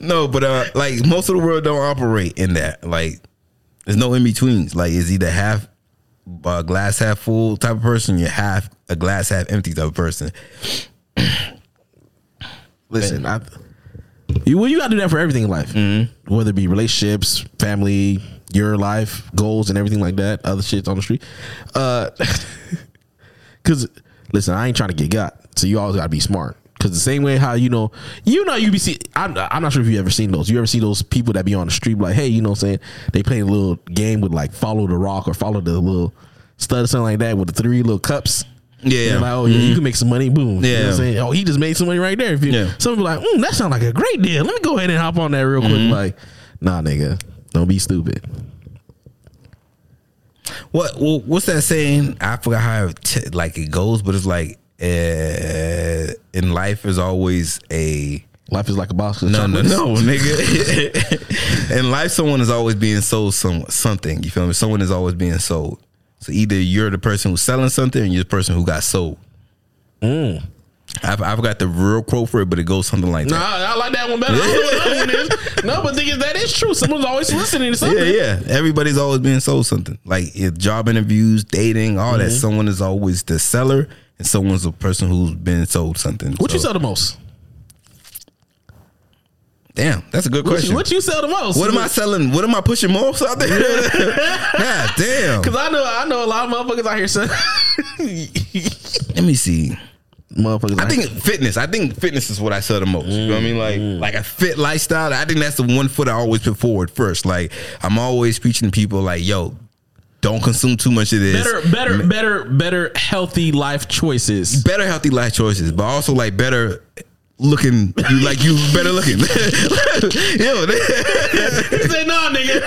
Speaker 3: No, but uh, like most of the world don't operate in that. Like, there's no in betweens. Like, it's either half uh, glass half full type of person, you're half a glass half empty type of person.
Speaker 2: Listen, I, you well, you gotta do that for everything in life,
Speaker 3: Mm-hmm.
Speaker 2: whether it be relationships, family, your life goals, and everything like that. Other shit on the street. Uh, because listen, I ain't trying to get got, so you always gotta be smart. Because the same way how you know, you know, you be see. I'm, I'm not sure if you ever seen those. You ever see those people that be on the street like, hey, you know, what I'm saying they playing a little game with like follow the rock or follow the little stud or something like that with the three little cups.
Speaker 3: Yeah.
Speaker 2: Like, oh yeah, you can make some money. Boom. You know what
Speaker 3: Yeah.
Speaker 2: I'm saying? Oh, he just made some money right there. If you,
Speaker 3: Yeah.
Speaker 2: Some people like, mm, that sounds like a great deal. Let me go ahead and hop on that real quick. Like, nah, nigga, don't be stupid.
Speaker 3: What well, what's that saying? I forgot how it t- like it goes, but it's like uh, in life is always a
Speaker 2: Life is like a box of
Speaker 3: no no
Speaker 2: chocolates.
Speaker 3: no nigga. in life, someone is always being sold some something. You feel me? Someone is always being sold. So either you're the person who's selling something, or you're the person who got sold.
Speaker 2: Mm.
Speaker 3: I've, I've got the real quote for it, but it goes something like that.
Speaker 2: Nah,
Speaker 3: that.
Speaker 2: I like that one better. I don't know what the one. No, but thing is that is true. Someone's always listening to something.
Speaker 3: Yeah, yeah. Everybody's always being sold something. Like if job interviews, dating, all
Speaker 2: Mm-hmm.
Speaker 3: that. Someone is always the seller, and someone's a person who's been sold something.
Speaker 2: What you sell the most?
Speaker 3: Damn, that's a good
Speaker 2: What
Speaker 3: question.
Speaker 2: you, what you sell the most?
Speaker 3: What am I selling? What am I pushing most out there? God damn.
Speaker 2: Because I know I know a lot of motherfuckers out here selling.
Speaker 3: Let me see.
Speaker 2: motherfuckers.
Speaker 3: I think fitness. I think fitness is what I sell the most. You know what I mean? Like
Speaker 2: Mm.
Speaker 3: like a fit lifestyle. I think that's the one foot I always put forward first. Like I'm always preaching to people like, yo, don't consume too much of this.
Speaker 2: better, better, better, better, healthy life choices.
Speaker 3: better healthy life choices, but also like better looking. You like you better looking. Yo,
Speaker 2: Say no, nigga.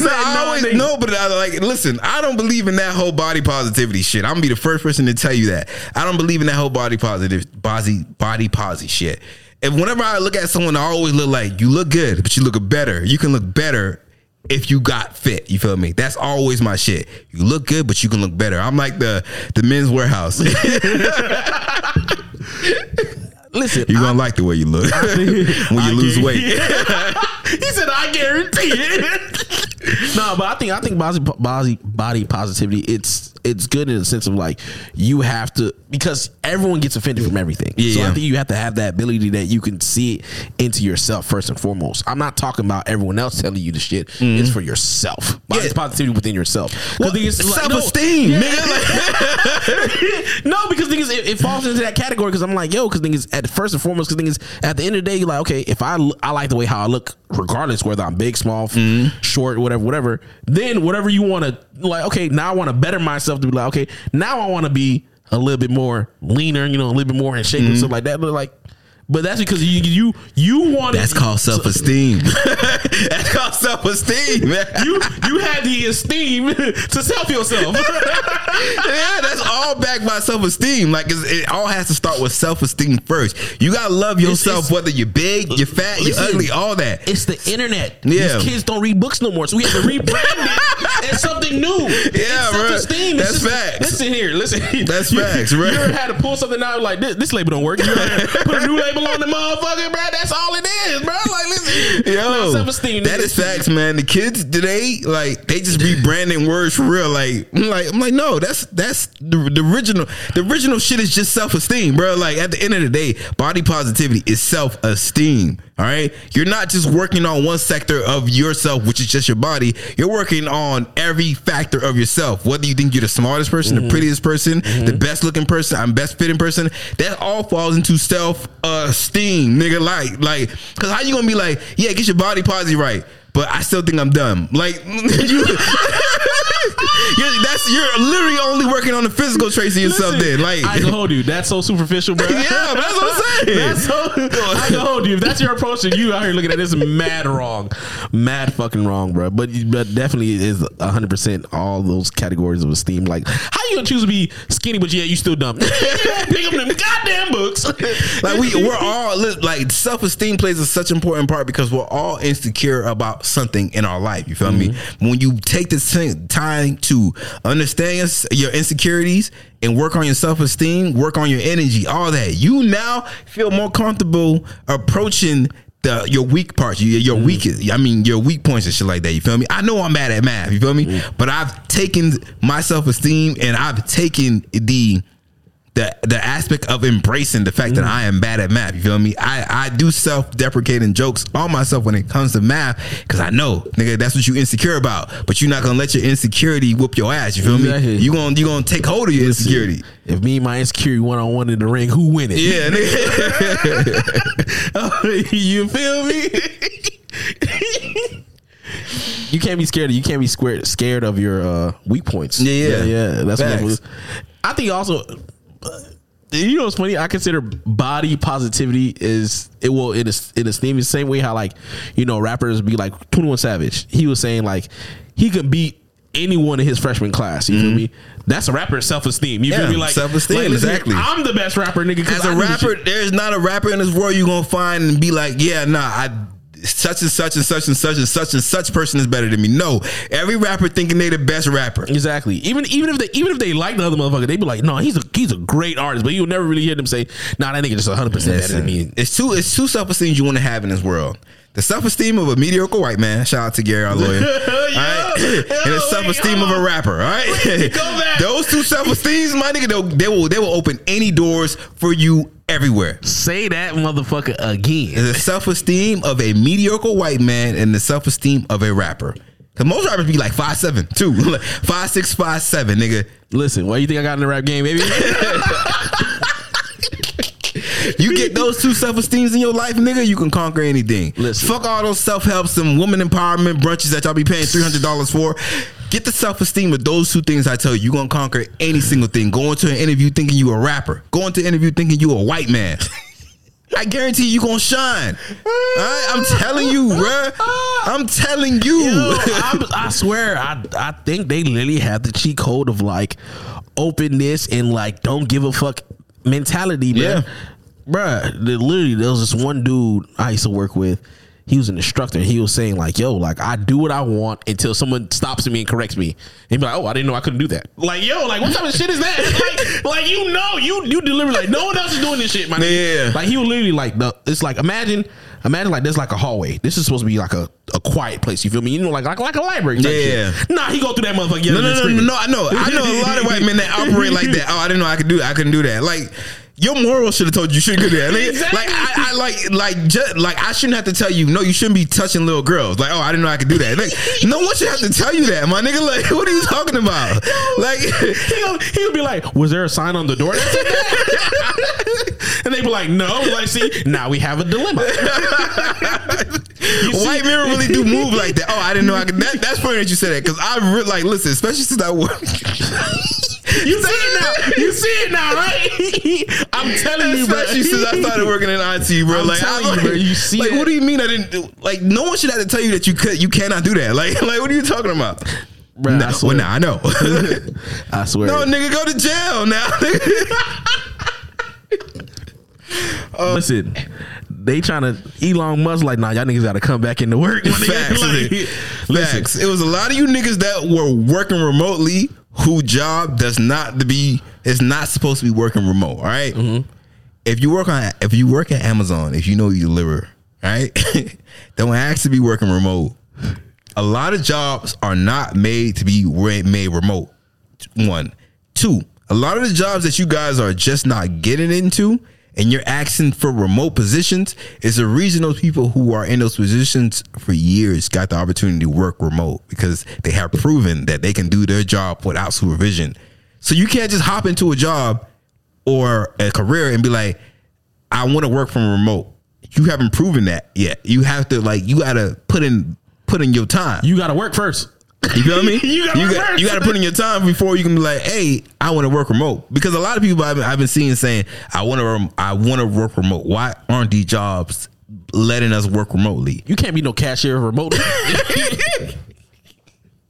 Speaker 3: no, I always
Speaker 2: nigga.
Speaker 3: no, but I like listen. I don't believe in that whole body positivity shit. I'm gonna be the first person to tell you that. I don't believe in that whole body positive, body body posi shit. And whenever I look at someone, I always look like you look good, but you look better. You can look better if you got fit. You feel me? That's always my shit. You look good, but you can look better. I'm like the the Men's Wearhouse.
Speaker 2: Listen,
Speaker 3: You're gonna like the way you look when you lose weight.
Speaker 2: he said, "I guarantee it." no, but I think I think body, body body positivity it's it's good in the sense of like you have to because everyone gets offended from everything.
Speaker 3: Yeah,
Speaker 2: so I think you have to have that ability that you can see it into yourself first and foremost. I'm not talking about everyone else telling you the shit. It's for yourself. Body
Speaker 3: Yeah.
Speaker 2: positivity within yourself.
Speaker 3: Well,
Speaker 2: the like,
Speaker 3: self-esteem,
Speaker 2: yeah.
Speaker 3: nigga.
Speaker 2: no, because thing is, it, it falls into that category. Because I'm like, yo, because thing is, at first and foremost, because thing is, at the end of the day, you're like, okay, if I I like the way how I look, regardless whether I'm big, small,
Speaker 3: Mm-hmm.
Speaker 2: short, whatever, whatever. Whatever. Then whatever you want to like, okay, now I want to better myself to be like, okay, now I want to be a little bit more leaner, you know, a little bit more in shape and mm-hmm. stuff like that. But like. But that's because you you you want
Speaker 3: That's called self esteem. That's called self esteem, man.
Speaker 2: You you had the esteem to self yourself.
Speaker 3: yeah, that's all backed by self esteem. Like it's, it all has to start with self esteem first. You gotta love yourself,
Speaker 2: it's-
Speaker 3: whether you're big, you're fat, you're ugly, all that.
Speaker 2: It's the internet.
Speaker 3: Yeah.
Speaker 2: These kids don't read books no more, so we have to rebrand it as something new.
Speaker 3: Yeah,
Speaker 2: self-esteem. It's
Speaker 3: That's facts.
Speaker 2: Listen here, listen.
Speaker 3: That's
Speaker 2: You-
Speaker 3: facts, Right.
Speaker 2: You ever had to pull something out like this? This label don't work. You put a new label on the motherfucker, bro? That's all it is, bro. Like, listen,
Speaker 3: Yo,
Speaker 2: self esteem.
Speaker 3: that is facts, man. The kids today, like, they just rebranding words for real. Like, I'm like, I'm like, no, that's that's the, the original. The original shit is just self esteem, bro. Like, at the end of the day, body positivity is self esteem. All right, you're not just working on one sector of yourself, which is just your body. You're working on every factor of yourself. Whether you think you're the smartest person, the mm-hmm. prettiest person, the mm-hmm. best looking person, I'm best fitting person. That all falls into self uh, esteem, nigga. Like, like, cause how you gonna be like, yeah, get your body positive right, but I still think I'm dumb. Like, you. You're, that's you're literally only working on the physical traits of yourself.
Speaker 2: Listen,
Speaker 3: then, like,
Speaker 2: I can hold you. That's so superficial, bro.
Speaker 3: Yeah, that's what I'm saying.
Speaker 2: That's so. I can hold you. If that's your approach, and you out here looking at this, mad wrong, mad fucking wrong, bro. But but definitely is hundred percent all those categories of esteem. Like, how you gonna choose to be skinny, but yeah, you still dumb? Pick up them goddamn books.
Speaker 3: like we we're all like self esteem plays a such important part because we're all insecure about something in our life. You feel me? Mm-hmm. When you take this thing- time to understand your, insecurities and work on your self esteem, work on your energy, all that, you now feel more comfortable approaching. The, your weak parts, your, your mm. weakest, I mean, your weak points and shit like that. You feel me? I know I'm bad at math. You feel me? Mm. But I've taken my self esteem and I've taken the the the aspect of embracing the fact that I am bad at math. You feel me? I I do self deprecating jokes on myself when it comes to math because I know, nigga, that's what you insecure about. But you're not gonna let your insecurity whoop your ass. You feel
Speaker 2: Exactly.
Speaker 3: me? You gonna you gonna take hold of your insecurity.
Speaker 2: If me and my insecurity one on one in the ring, who win it?
Speaker 3: Yeah, nigga.
Speaker 2: you feel me? you can't be scared. You can't be scared scared of your uh, weak points.
Speaker 3: Yeah, yeah.
Speaker 2: yeah. That's what
Speaker 3: Facts.
Speaker 2: it was. I think also. You know what's funny? I consider body positivity is it will in a, in esteem the same way how like you know rappers be like Twenty One Savage. He was saying like he could beat anyone in his freshman class. You feel me? That's a rapper's self esteem. You
Speaker 3: Mm-hmm. Yeah,
Speaker 2: feel me? Like
Speaker 3: self-esteem,
Speaker 2: like,
Speaker 3: exactly.
Speaker 2: I'm the best rapper, nigga.
Speaker 3: As a
Speaker 2: I
Speaker 3: rapper, there's not a rapper in this world you gonna find and be like, yeah, nah, I such and such and such and such and such and such person is better than me. No, every rapper thinking they the best rapper.
Speaker 2: Exactly. Even even if they even if they like the other motherfucker, they be like, no, he's a he's a great artist, but you'll never really hear them say, nah, that nigga just 100 percent better than me.
Speaker 3: It's two. It's two self esteem you want to have in this world. The self esteem of a mediocre white man. Shout out to Gary, our lawyer. all right? and the self esteem of a rapper. All right.
Speaker 2: Go back.
Speaker 3: Those two self esteems, my nigga, they will they will open any doors for you everywhere.
Speaker 2: Say that motherfucker again.
Speaker 3: The self esteem of a mediocre white man and the self esteem of a rapper. Cause most rappers be like five seven, too, Like, five six, five seven, nigga.
Speaker 2: Listen, what you think I got in the rap game, baby?
Speaker 3: You get those two self esteems in your life, nigga, you can conquer anything.
Speaker 2: Listen.
Speaker 3: Fuck all those self help, some woman empowerment brunches that y'all be paying three hundred dollars for. Get the self esteem of those two things. I tell you, You're gonna conquer any single thing. Going to an interview thinking you a rapper. going to an interview thinking you a white man. I guarantee you gonna shine. All right? I'm telling you, bruh. I'm telling you.
Speaker 2: I swear, I I think they literally have the cheat code of like openness and like don't give a fuck mentality, man.
Speaker 3: Yeah.
Speaker 2: Bruh, literally, there was this one dude I used to work with. He was an instructor. He was saying like, "Yo, like I do what I want until someone stops me and corrects me." And he'd be like, "Oh, I didn't know I couldn't do that." Like, yo, like what type of shit is that? like, like you know, you you deliver like no one else is doing this shit, man.
Speaker 3: Yeah.
Speaker 2: Like he was literally like the. It's like imagine. Imagine like there's like a hallway. This is supposed to be like a, a quiet place. You feel me? You know, like like like a library.
Speaker 3: Yeah.
Speaker 2: Shit. Nah, he go through that motherfucker.
Speaker 3: No, no, no, no, no. I know. I know a lot of white men that operate like that. Oh, I didn't know I could do. I couldn't do that. Like your morals should have told you you shouldn't do that. Like,
Speaker 2: Exactly.
Speaker 3: like I, I like like just like I shouldn't have to tell you. No, you shouldn't be touching little girls. Like oh, I didn't know I could do that. Like no one should have to tell you that, my nigga. Like what are you talking about? Like
Speaker 2: He'll, he'll be like, "Was there a sign on the door?" that said that?" and they be like, "No." Like, see, now we have a dilemma.
Speaker 3: White men really do move like that. Oh, I didn't know I could. That, that's funny that you said that because I re- like listen, especially since I work.
Speaker 2: You see it now. You see it now, right? I'm telling you, bro.
Speaker 3: Especially since I started working in IT, bro.
Speaker 2: I'm
Speaker 3: like,
Speaker 2: telling
Speaker 3: I,
Speaker 2: you, bro, you see
Speaker 3: like,
Speaker 2: it.
Speaker 3: what do you mean I didn't do? Like, no one should have to tell you that you could, you cannot do that. Like, like, what are you talking about?
Speaker 2: Bruh, I swear.
Speaker 3: well, nah, I know.
Speaker 2: I swear.
Speaker 3: no, nigga, go to jail now.
Speaker 2: Um, listen, they trying to Elon Musk like, nah, y'all niggas got to come back into work.
Speaker 3: Facts.
Speaker 2: Like,
Speaker 3: Facts. It was a lot of you niggas that were working remotely who job does not to be is not supposed to be working remote. All right?
Speaker 2: Mm-hmm.
Speaker 3: If you work on if you work at Amazon, if you know you deliver, right? don't ask to be working remote. A lot of jobs are not made to be made remote. One, two. A lot of the jobs that you guys are just not getting into, and you're asking for remote positions, is the reason those people who are in those positions for years got the opportunity to work remote because they have proven that they can do their job without supervision. So you can't just hop into a job or a career and be like, I want to work from remote. You haven't proven that yet. You have to like you gotta put in put in your time.
Speaker 2: you got to work first.
Speaker 3: You feel me?
Speaker 2: You gotta
Speaker 3: you, got, you got to put in your time before you can be like, hey, I want to work remote. Because a lot of people I've been, I've been seeing saying, I want to I want to work remote. Why aren't these jobs letting us work remotely?
Speaker 2: You can't be no cashier remotely.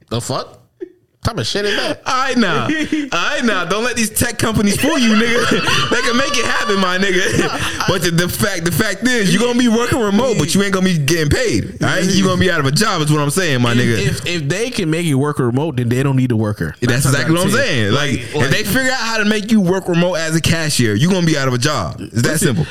Speaker 2: the fuck? Of shit is that?
Speaker 3: All right now, all right now. Don't let these tech companies fool you, nigga. they can make it happen, my nigga. But the, the fact, the fact is, you're gonna be working remote, but you ain't gonna be getting paid. All right, you're gonna be out of a job. Is what I'm saying, my nigga.
Speaker 2: If if they can make you work remote, then they don't need a worker.
Speaker 3: That's exactly what I'm saying. Like, if they figure out how to make you work remote as a cashier, you're gonna be out of a job. It's that simple.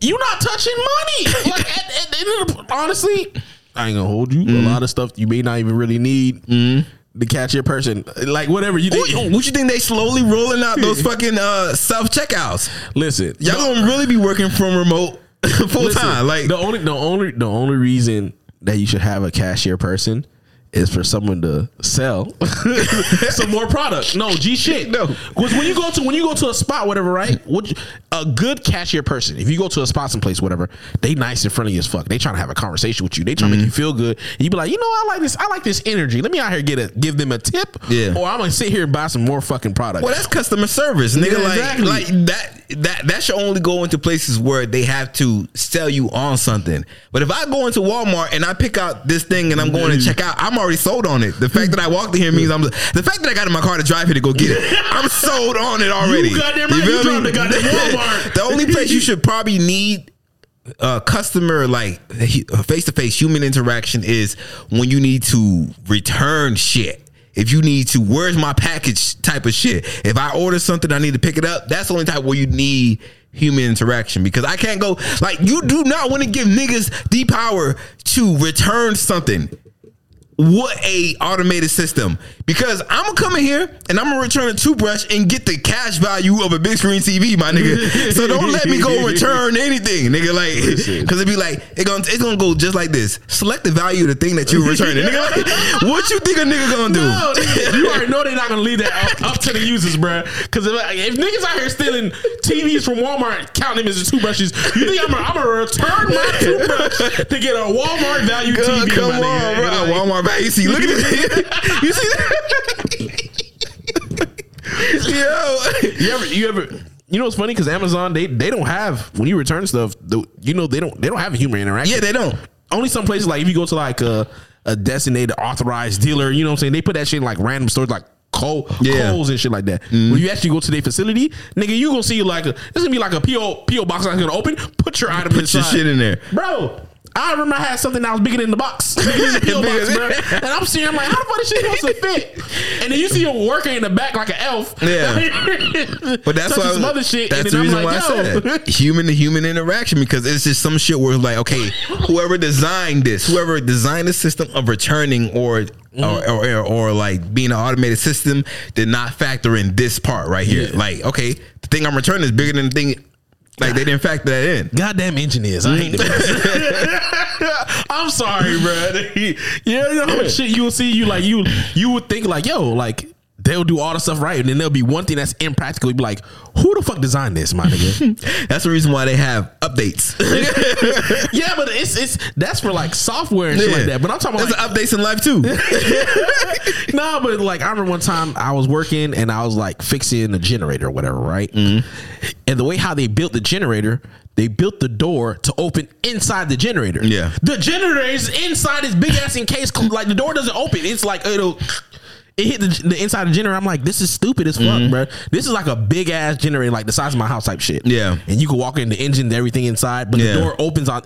Speaker 2: You're not touching money. Like at, at the end of the, honestly, I ain't gonna hold you. A mm-hmm. lot of stuff you may not even really need mm-hmm. To catch your person. Like whatever you think.
Speaker 3: what you think they slowly rolling out those fucking uh, self checkouts?
Speaker 2: Listen,
Speaker 3: Y'all gonna really be working from remote full
Speaker 2: listen,
Speaker 3: time? Like,
Speaker 2: the only the only the only reason that you should have a cashier person is for someone to sell some more product. No, G shit.
Speaker 3: No.
Speaker 2: because when you go to when you go to a spot, whatever, right? What a good cashier person. If you go to a spot someplace, whatever, they nice and friendly as fuck. They trying to have a conversation with you. They trying to make you mm-hmm. feel good. And you be like, you know, I like this. I like this energy. Let me out here get a give them a tip.
Speaker 3: Yeah.
Speaker 2: Or I'm gonna sit here and buy some more fucking product.
Speaker 3: well, that's customer service, nigga.
Speaker 2: Yeah,
Speaker 3: like,
Speaker 2: exactly.
Speaker 3: like that. That that should only go into places where they have to sell you on something. But if I go into Walmart and I pick out this thing and I'm going to mm-hmm. check out, I'm already sold on it. The fact that I walked in here means I'm the fact that I got in my car to drive here to go get it. I'm sold on it already.
Speaker 2: goddamn right, you drove to goddamn Walmart.
Speaker 3: the only place you should probably need uh, customer like face to face human interaction is when you need to return shit. If you need to, where's my package type of shit? If I order something, I need to pick it up. That's the only type where you need human interaction because I can't go like you do not want to give niggas the power to return something. What a automated system because I'm gonna come in here and I'm gonna return a toothbrush and get the cash value of a big screen TV, my nigga. So don't let me go return anything, nigga. Like, because it'd be like it gonna it's gonna go just like this. Select the value of the thing that you're returning, nigga. Like, what you think a nigga gonna do?
Speaker 2: No, nigga, you already know they're not gonna leave that up, up to the users, bruh. Because if, if niggas out here stealing TVs from Walmart, counting them as toothbrushes, you think I'm gonna, I'm gonna return my toothbrush to get a Walmart value
Speaker 3: Come,
Speaker 2: TV?
Speaker 3: come on,
Speaker 2: nigga.
Speaker 3: bro.
Speaker 2: Like,
Speaker 3: Walmart You see, look at this. you see that? Yo.
Speaker 2: You ever, you ever, you know what's funny? Because Amazon, they they don't have when you return stuff, the, you know they don't they don't have a human interaction.
Speaker 3: Yeah, they don't.
Speaker 2: Only some places like if you go to like a, a designated authorized dealer, you know what I'm saying? They put that shit in like random stores like Kohl,
Speaker 3: Yeah.
Speaker 2: Kohl's and shit like that. Mm-hmm. When you actually go to their facility, nigga, you gonna see like a, this gonna be like a PO PO box that's gonna open. Put your item
Speaker 3: Put your shit in there.
Speaker 2: bro. I remember I had something that was bigger than the box, bigger than the PO box, bro. And I'm seeing, I'm like, how the fuck this shit supposed to fit? And then you see him working in the back like an elf.
Speaker 3: Yeah. But that's why
Speaker 2: some other shit.
Speaker 3: That's the reason
Speaker 2: I'm
Speaker 3: why I said human to human interaction because it's just some shit where it's like, okay, whoever designed this, whoever designed the system of returning or
Speaker 2: Mm-hmm.
Speaker 3: or, or or like being an automated system did not factor in this part right here.
Speaker 2: Yeah.
Speaker 3: Like, okay, the thing I'm returning is bigger than the thing. Like they didn't factor that in.
Speaker 2: Goddamn engineers. I hate them. I'm sorry, bro. you know shit you will see. You like you you would think like, yo, like they'll do all the stuff right, and then there'll be one thing that's impractical. You'd be like, who the fuck designed this, my nigga?
Speaker 3: That's the reason why they have updates.
Speaker 2: yeah, but it's it's that's for like software and shit like that. But I'm talking about like,
Speaker 3: updates in life too.
Speaker 2: no, but like I remember one time I was working and I was like fixing a generator or whatever, right? Mm-hmm. And the way how they built the generator, they built the door to open inside the generator.
Speaker 3: Yeah.
Speaker 2: the generator is inside this big ass encased. Like the door doesn't open. It's like it'll. It hit the, the inside of the generator. I'm like, this is stupid as fuck, mm-hmm. bro. This is like a big ass generator, like the size of my house type shit.
Speaker 3: Yeah.
Speaker 2: and you can walk in the engine, everything inside, but
Speaker 3: Yeah.
Speaker 2: the door opens on.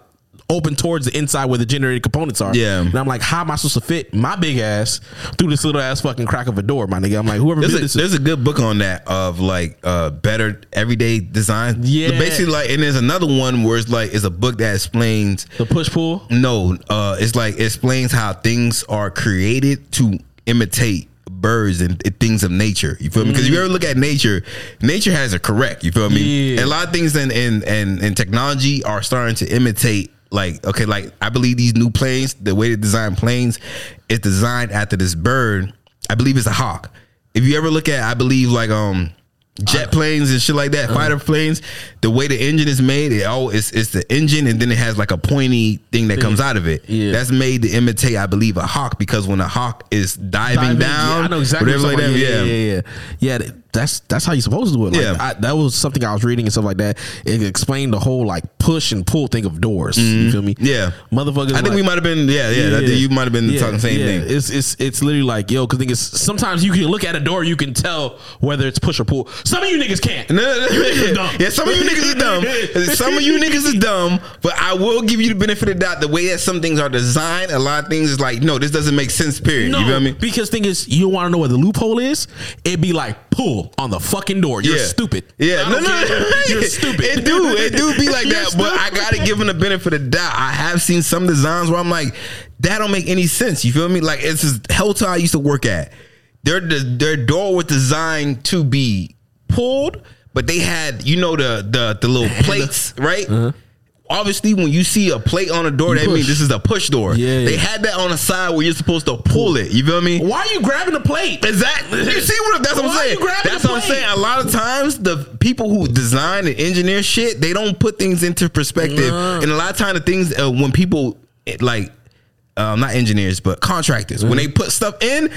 Speaker 2: Open towards the inside where the generated components are.
Speaker 3: Yeah.
Speaker 2: And I'm like, how am I supposed to fit my big ass through this little ass fucking crack of a door, my nigga? I'm like, whoever
Speaker 3: There's a,
Speaker 2: this.
Speaker 3: there's a good book on that of like uh better everyday design.
Speaker 2: Yeah.
Speaker 3: Basically like and there's another one where it's like it's a book that explains
Speaker 2: the push pull.
Speaker 3: no, uh it's like it explains how things are created to imitate birds and things of nature. You feel me? Because if you ever look at nature, nature has it correct. You feel me?
Speaker 2: Yeah.
Speaker 3: And a lot of things in in, in in technology are starting to imitate like okay, like I believe these new planes, the way they design planes, is designed after this bird. I believe it's a hawk. If you ever look at, I believe like um jet planes and shit like that, fighter planes, the way the engine is made, it all it's, it's the engine and then it has like a pointy thing that comes out of it.
Speaker 2: Yeah.
Speaker 3: That's made to imitate, I believe, a hawk because when a hawk is diving,
Speaker 2: Diving,
Speaker 3: down,
Speaker 2: yeah, I know exactly.
Speaker 3: whatever
Speaker 2: what
Speaker 3: like that, yeah.
Speaker 2: yeah, yeah, yeah. Yeah, that's that's how you're supposed to do it. Like,
Speaker 3: Yeah.
Speaker 2: I, that was something I was reading and stuff like that. It explained the whole like push and pull thing of doors. You feel me?
Speaker 3: Mm-hmm. Yeah.
Speaker 2: motherfuckers.
Speaker 3: I think
Speaker 2: like-
Speaker 3: we might have been, yeah, yeah. I think you might have been talking the same
Speaker 2: yeah.
Speaker 3: thing.
Speaker 2: It's it's it's literally like yo, because thing is sometimes you can look at a door, you can tell whether it's push or pull. Some of you niggas can't.
Speaker 3: No, no, no.
Speaker 2: niggas are dumb.
Speaker 3: Yeah, some of you niggas are dumb. Some of you niggas is dumb, but I will give you the benefit of the doubt. The way that some things are designed, a lot of things is like, no, this doesn't make sense. Period.
Speaker 2: No,
Speaker 3: you feel me?
Speaker 2: because thing is, you want to know what the loophole is. It'd be like pull on the fucking door. You're
Speaker 3: yeah.
Speaker 2: stupid.
Speaker 3: Yeah, no, no, no.
Speaker 2: You're stupid.
Speaker 3: It do, it do be like that. But I gotta give them the benefit of the doubt. I have seen some designs where I'm like, that don't make any sense. You feel me? Like it's this hotel I used to work at. Their their door was designed to be pulled, but they had you know the the the little plates, right? Uh-huh. Obviously, when you see a plate on a door, that
Speaker 2: Uh-huh. push.
Speaker 3: means this is a push door.
Speaker 2: Yeah.
Speaker 3: They had that on the side where you're supposed to pull it. You feel me?
Speaker 2: Why are you grabbing the plate?
Speaker 3: Exactly. You see what that's what
Speaker 2: Why
Speaker 3: I'm
Speaker 2: are
Speaker 3: saying.
Speaker 2: you
Speaker 3: That's
Speaker 2: the
Speaker 3: what I'm saying. A lot of times the people who design and engineer shit, they don't put things into perspective. And a lot of times the things uh, when people eh, like um, not engineers but contractors when they
Speaker 2: Mm-hmm.
Speaker 3: put stuff in,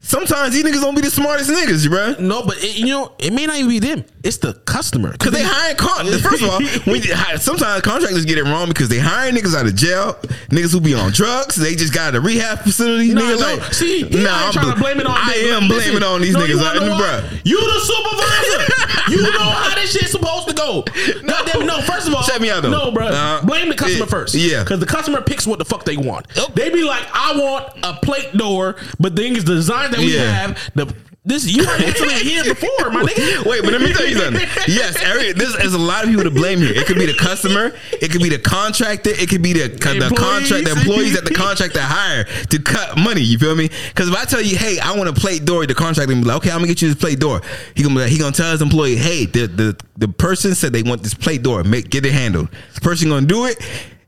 Speaker 3: sometimes these niggas don't be the smartest niggas, bro.
Speaker 2: No, but it, you know, it may not even be them. It's the customer.
Speaker 3: Cause they hire con- first of all, you hire, sometimes contractors get it wrong because they hire niggas out of jail, niggas who be on drugs. They just got a rehab facility.
Speaker 2: No,
Speaker 3: nigga,
Speaker 2: no.
Speaker 3: like,
Speaker 2: See,
Speaker 3: nah,
Speaker 2: ain't trying to blame it on.
Speaker 3: I am blaming it on these
Speaker 2: no,
Speaker 3: niggas, like,
Speaker 2: why? You the supervisor. you know how this shit's supposed to go. No, them, no. First of all,
Speaker 3: Check me out, though.
Speaker 2: No, bro.
Speaker 3: Uh,
Speaker 2: blame the customer
Speaker 3: yeah,
Speaker 2: first.
Speaker 3: yeah.
Speaker 2: because the customer picks what the fuck they want. They be like, I want a plate door, but the thing is, the that we
Speaker 3: Yeah.
Speaker 2: have, the this you are instantly here before, my nigga.
Speaker 3: Wait, but let me tell you something. Yes, every, this is a lot of people to blame here. It could be the customer, it could be the contractor, it could be the the
Speaker 2: Employees.
Speaker 3: contract, the employees that the contractor hire to cut money. You feel me? Because if I tell you, hey, I want a plate door, the contractor be like, okay, I'm gonna get you this plate door. He gonna be like, he gonna tell his employee, hey, the the the person said they want this plate door, make get it handled. The person gonna do it.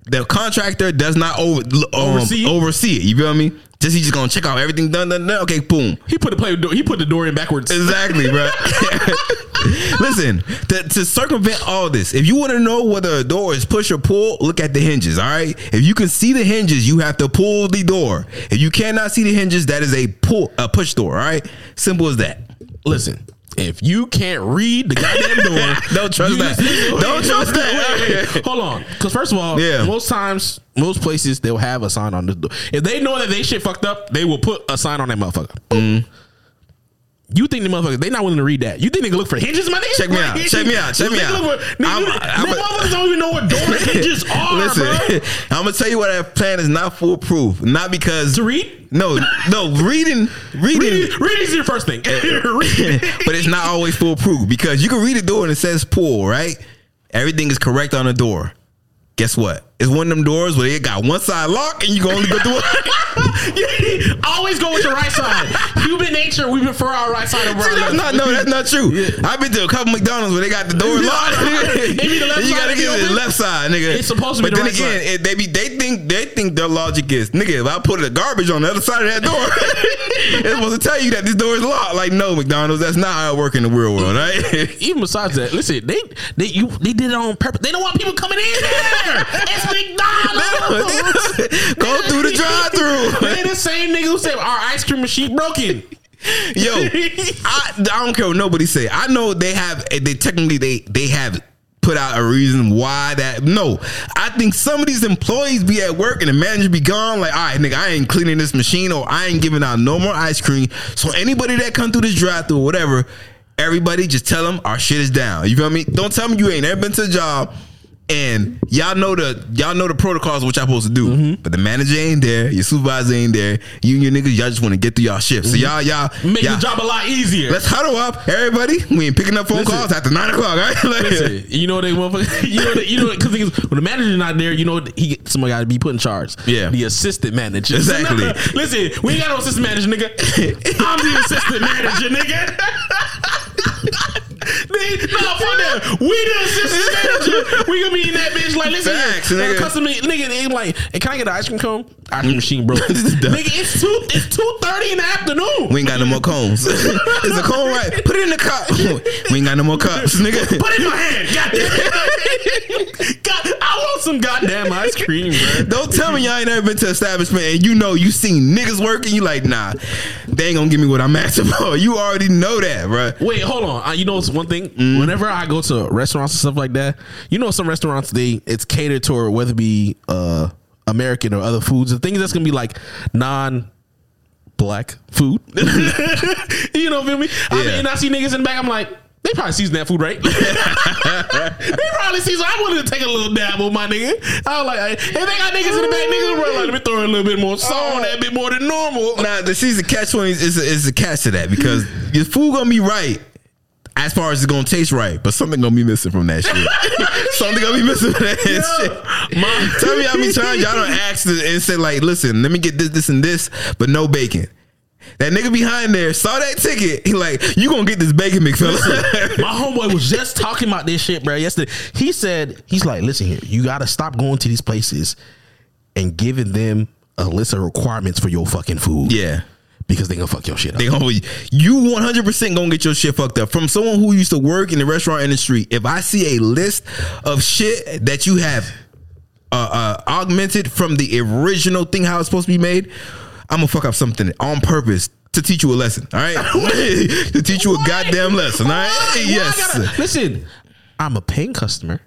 Speaker 3: The contractor does not over, um,
Speaker 2: Oversee
Speaker 3: oversee,
Speaker 2: it?
Speaker 3: You feel me? Just he's just gonna check out everything done, done, done. Okay, boom.
Speaker 2: He put the door- He put the door in backwards.
Speaker 3: Exactly, bro. Listen, to, to circumvent all this, if you want to know whether a door is push or pull, look at the hinges. All right. If you can see the hinges, you have to pull the door. If you cannot see the hinges, that is a pull, a push door. All right. Simple as that.
Speaker 2: Listen, if you can't read the goddamn door,
Speaker 3: Don't trust that. Don't trust that.
Speaker 2: Wait, wait. Hold on, because first of all,
Speaker 3: Yeah.
Speaker 2: most times, most places they'll have a sign on the door. If they know that they shit fucked up, they will put a sign on that motherfucker.
Speaker 3: Mm.
Speaker 2: You think the motherfuckers they not willing to read that? You think they can look for hinges, my nigga?
Speaker 3: Check me out. Check me out. Check me out.
Speaker 2: look for- Nigga,
Speaker 3: I'm-
Speaker 2: you-
Speaker 3: I'm a-
Speaker 2: motherfuckers don't even know what door hinges are,
Speaker 3: Listen,
Speaker 2: bro.
Speaker 3: I'm gonna tell you what that plan is not foolproof. Not because
Speaker 2: To read?
Speaker 3: No, no, reading, reading,
Speaker 2: Reading, reading is your first thing. Eh, eh, reading.
Speaker 3: but it's not always foolproof because you can read a door and it says pull, right? Everything is correct on the door. Guess what? It's one of them doors where it got one side locked and you can only go through it.
Speaker 2: Always go with your right side. Human nature, we prefer our right side over
Speaker 3: See,
Speaker 2: our left.
Speaker 3: not no, that's not true. I've been to a couple McDonald's where they got the door locked.
Speaker 2: It be the left
Speaker 3: you gotta get the left side, nigga.
Speaker 2: It's supposed to be
Speaker 3: but
Speaker 2: the
Speaker 3: then
Speaker 2: right
Speaker 3: again,
Speaker 2: side.
Speaker 3: They be they think they think their logic is, nigga. If I put the garbage on the other side of that door, it's supposed to tell you that this door is locked. Like no, McDonald's, that's not how it work in the real world, right?
Speaker 2: Even besides that, listen, they they you they did it on purpose. They don't want people coming in there. It's same nigga who said our ice cream machine broken.
Speaker 3: Yo, I, I don't care what nobody say. I know they have they technically they they have put out a reason why that no. I think some of these employees be at work and the manager be gone like, all right, nigga, I ain't cleaning this machine or I ain't giving out no more ice cream. So anybody that come through this drive through or whatever, everybody just tell them our shit is down. You feel me? Don't tell me you ain't ever been to a job. And y'all know the y'all know the protocols of what y'all supposed to do,
Speaker 2: Mm-hmm.
Speaker 3: but the manager ain't there, your supervisor ain't there. You and your niggas, y'all just want to get through y'all shift. So y'all y'all
Speaker 2: Mm-hmm. Make
Speaker 3: y'all,
Speaker 2: the job a lot easier.
Speaker 3: Let's huddle up, everybody. We ain't picking up phone
Speaker 2: Listen.
Speaker 3: calls after nine o'clock, right? Like,
Speaker 2: Listen, you know what they motherfucker. You know, you know, because when the manager's not there, you know he somebody got to be put in charge.
Speaker 3: Yeah.
Speaker 2: the assistant manager.
Speaker 3: Exactly.
Speaker 2: listen, we ain't got no assistant manager, nigga. I'm the assistant manager, nigga. No, fuck that. We the assistant manager. We gonna be in that bitch like, listen,
Speaker 3: Facts, nigga.
Speaker 2: uh, custom nigga, they like, hey, can I get an ice cream cone? Ice cream machine broke. nigga, it's two, it's two thirty in the afternoon.
Speaker 3: we ain't got no more cones. Is a cone right? Put it in the cup. We ain't got no more cups, nigga.
Speaker 2: Put it in my hand. Goddamn. God, I want some goddamn ice cream, bro.
Speaker 3: Don't tell me y'all ain't ever been to establishment and you know you seen niggas working. You like, nah, they ain't gonna give me what I'm asking for. You already know that, bro.
Speaker 2: Wait, hold on. Uh, you know, it's one thing.
Speaker 3: Mm.
Speaker 2: Whenever I go to restaurants and stuff like that, you know, some restaurants they it's catered toward whether it be uh, American or other foods. The things that's gonna be like non. Black food, you know, feel me? I mean, and I see niggas in the back. I'm like, they probably season that food, right? they probably season. I wanted to take a little dab with my nigga. I was like, if they got niggas in the back, niggas bro, like, let me throw a little bit more salt on that, bit more than normal.
Speaker 3: Nah, the season catch twenty is a, is a catch to that because your food gonna be right as far as it's gonna taste right, but something gonna be missing from that shit. something gonna be missing from that shit.
Speaker 2: Mom,
Speaker 3: Tell me how many times y'all don't ask and say like, listen, let me get this, this, and this, but no bacon. That nigga behind there saw that ticket. He like, you gonna get this bacon, McFella?
Speaker 2: My homeboy was just talking about this shit, bro. Yesterday, he said he's like, "Listen here, you got to stop going to these places and giving them a list of requirements for your fucking food.
Speaker 3: yeah.
Speaker 2: Because they gonna fuck your shit up.
Speaker 3: They gonna you one hundred percent gonna get your shit fucked up. From someone who used to work in the restaurant industry, if I see a list of shit that you have uh, uh, augmented from the original thing how it's supposed to be made, I'm gonna fuck up something on purpose to teach you a lesson. All right, to teach you a goddamn lesson. All right,
Speaker 2: Why? Why I
Speaker 3: yes.
Speaker 2: gotta- listen, I'm a paying customer.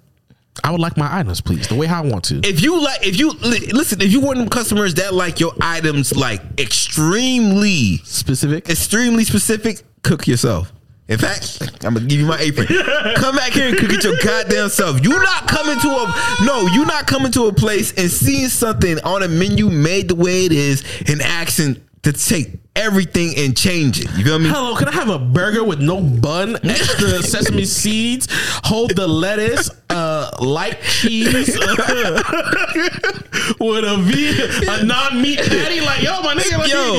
Speaker 2: I would like my items, please, the way how I want to.
Speaker 3: if you like, if you li- listen, if you want them customers that like your items like extremely
Speaker 2: Specific.
Speaker 3: extremely specific, cook yourself. In fact, I'm gonna give you my apron. Come back here and cook it your goddamn self. You not coming to a no. You not coming to a place and seeing something on a menu made the way it is and asking to take everything and change it. You feel me?
Speaker 2: Hello, can I have a burger with no bun, extra sesame seeds, hold the lettuce, uh, light cheese, with a V, a non-meat patty? Like, yo, my nigga, like,
Speaker 3: Yo,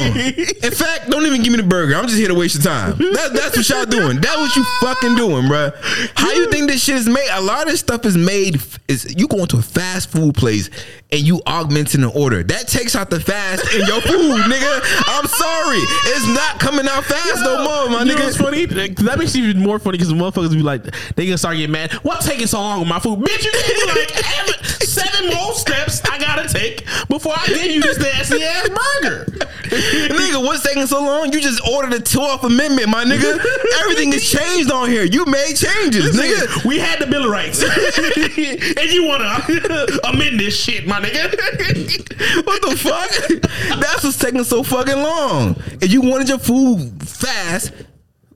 Speaker 3: in fact, don't even give me the burger. I'm just here to waste your time. That, that's what y'all doing. That's what you fucking doing, bruh. How you think this shit is made? A lot of this stuff is made. Is you going to a fast food place and you augmenting the order? That takes out the fast in your food, nigga. I'm sorry, it's not coming out fast no more, my
Speaker 2: You know what's funny? That makes it even more funny because the motherfuckers be like, they gonna start getting mad. What taking so long with my food? Bitch, you gave me like every, seven more steps I gotta take before I give you this nasty ass burger.
Speaker 3: Nigga, what's taking so long? You just ordered a two off amendment, my nigga. Everything is changed on here. You made changes, nigga.
Speaker 2: We had the Bill of Rights, and you wanna amend this shit, my nigga?
Speaker 3: What the fuck? That's what's taking so fucking long. If you wanted your food fast,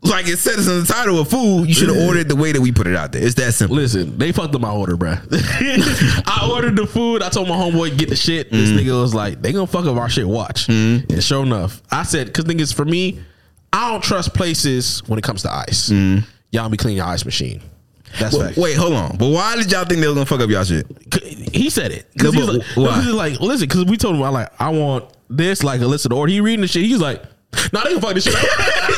Speaker 3: Like it says in the title of food, you should have ordered the way that we put it out there. It's that simple.
Speaker 2: Listen, they fucked up my order, bruh. I ordered the food. I told my homeboy get the shit. This mm. nigga was like, they gonna fuck up our shit. Watch. Mm. And sure enough, I said, cause niggas for me, I don't trust places when it comes to ice. Mm. Y'all be clean your ice machine. That's
Speaker 3: Wait,
Speaker 2: fact.
Speaker 3: wait, hold on. But why did y'all think they was gonna fuck up y'all shit?
Speaker 2: He said it. Cause
Speaker 3: No,
Speaker 2: he was like,
Speaker 3: why?
Speaker 2: no, 'cause he's like, listen, cause we told him I like, I want this, like a list of the order. He reading the shit. He's like, nah, they gonna fuck this shit up.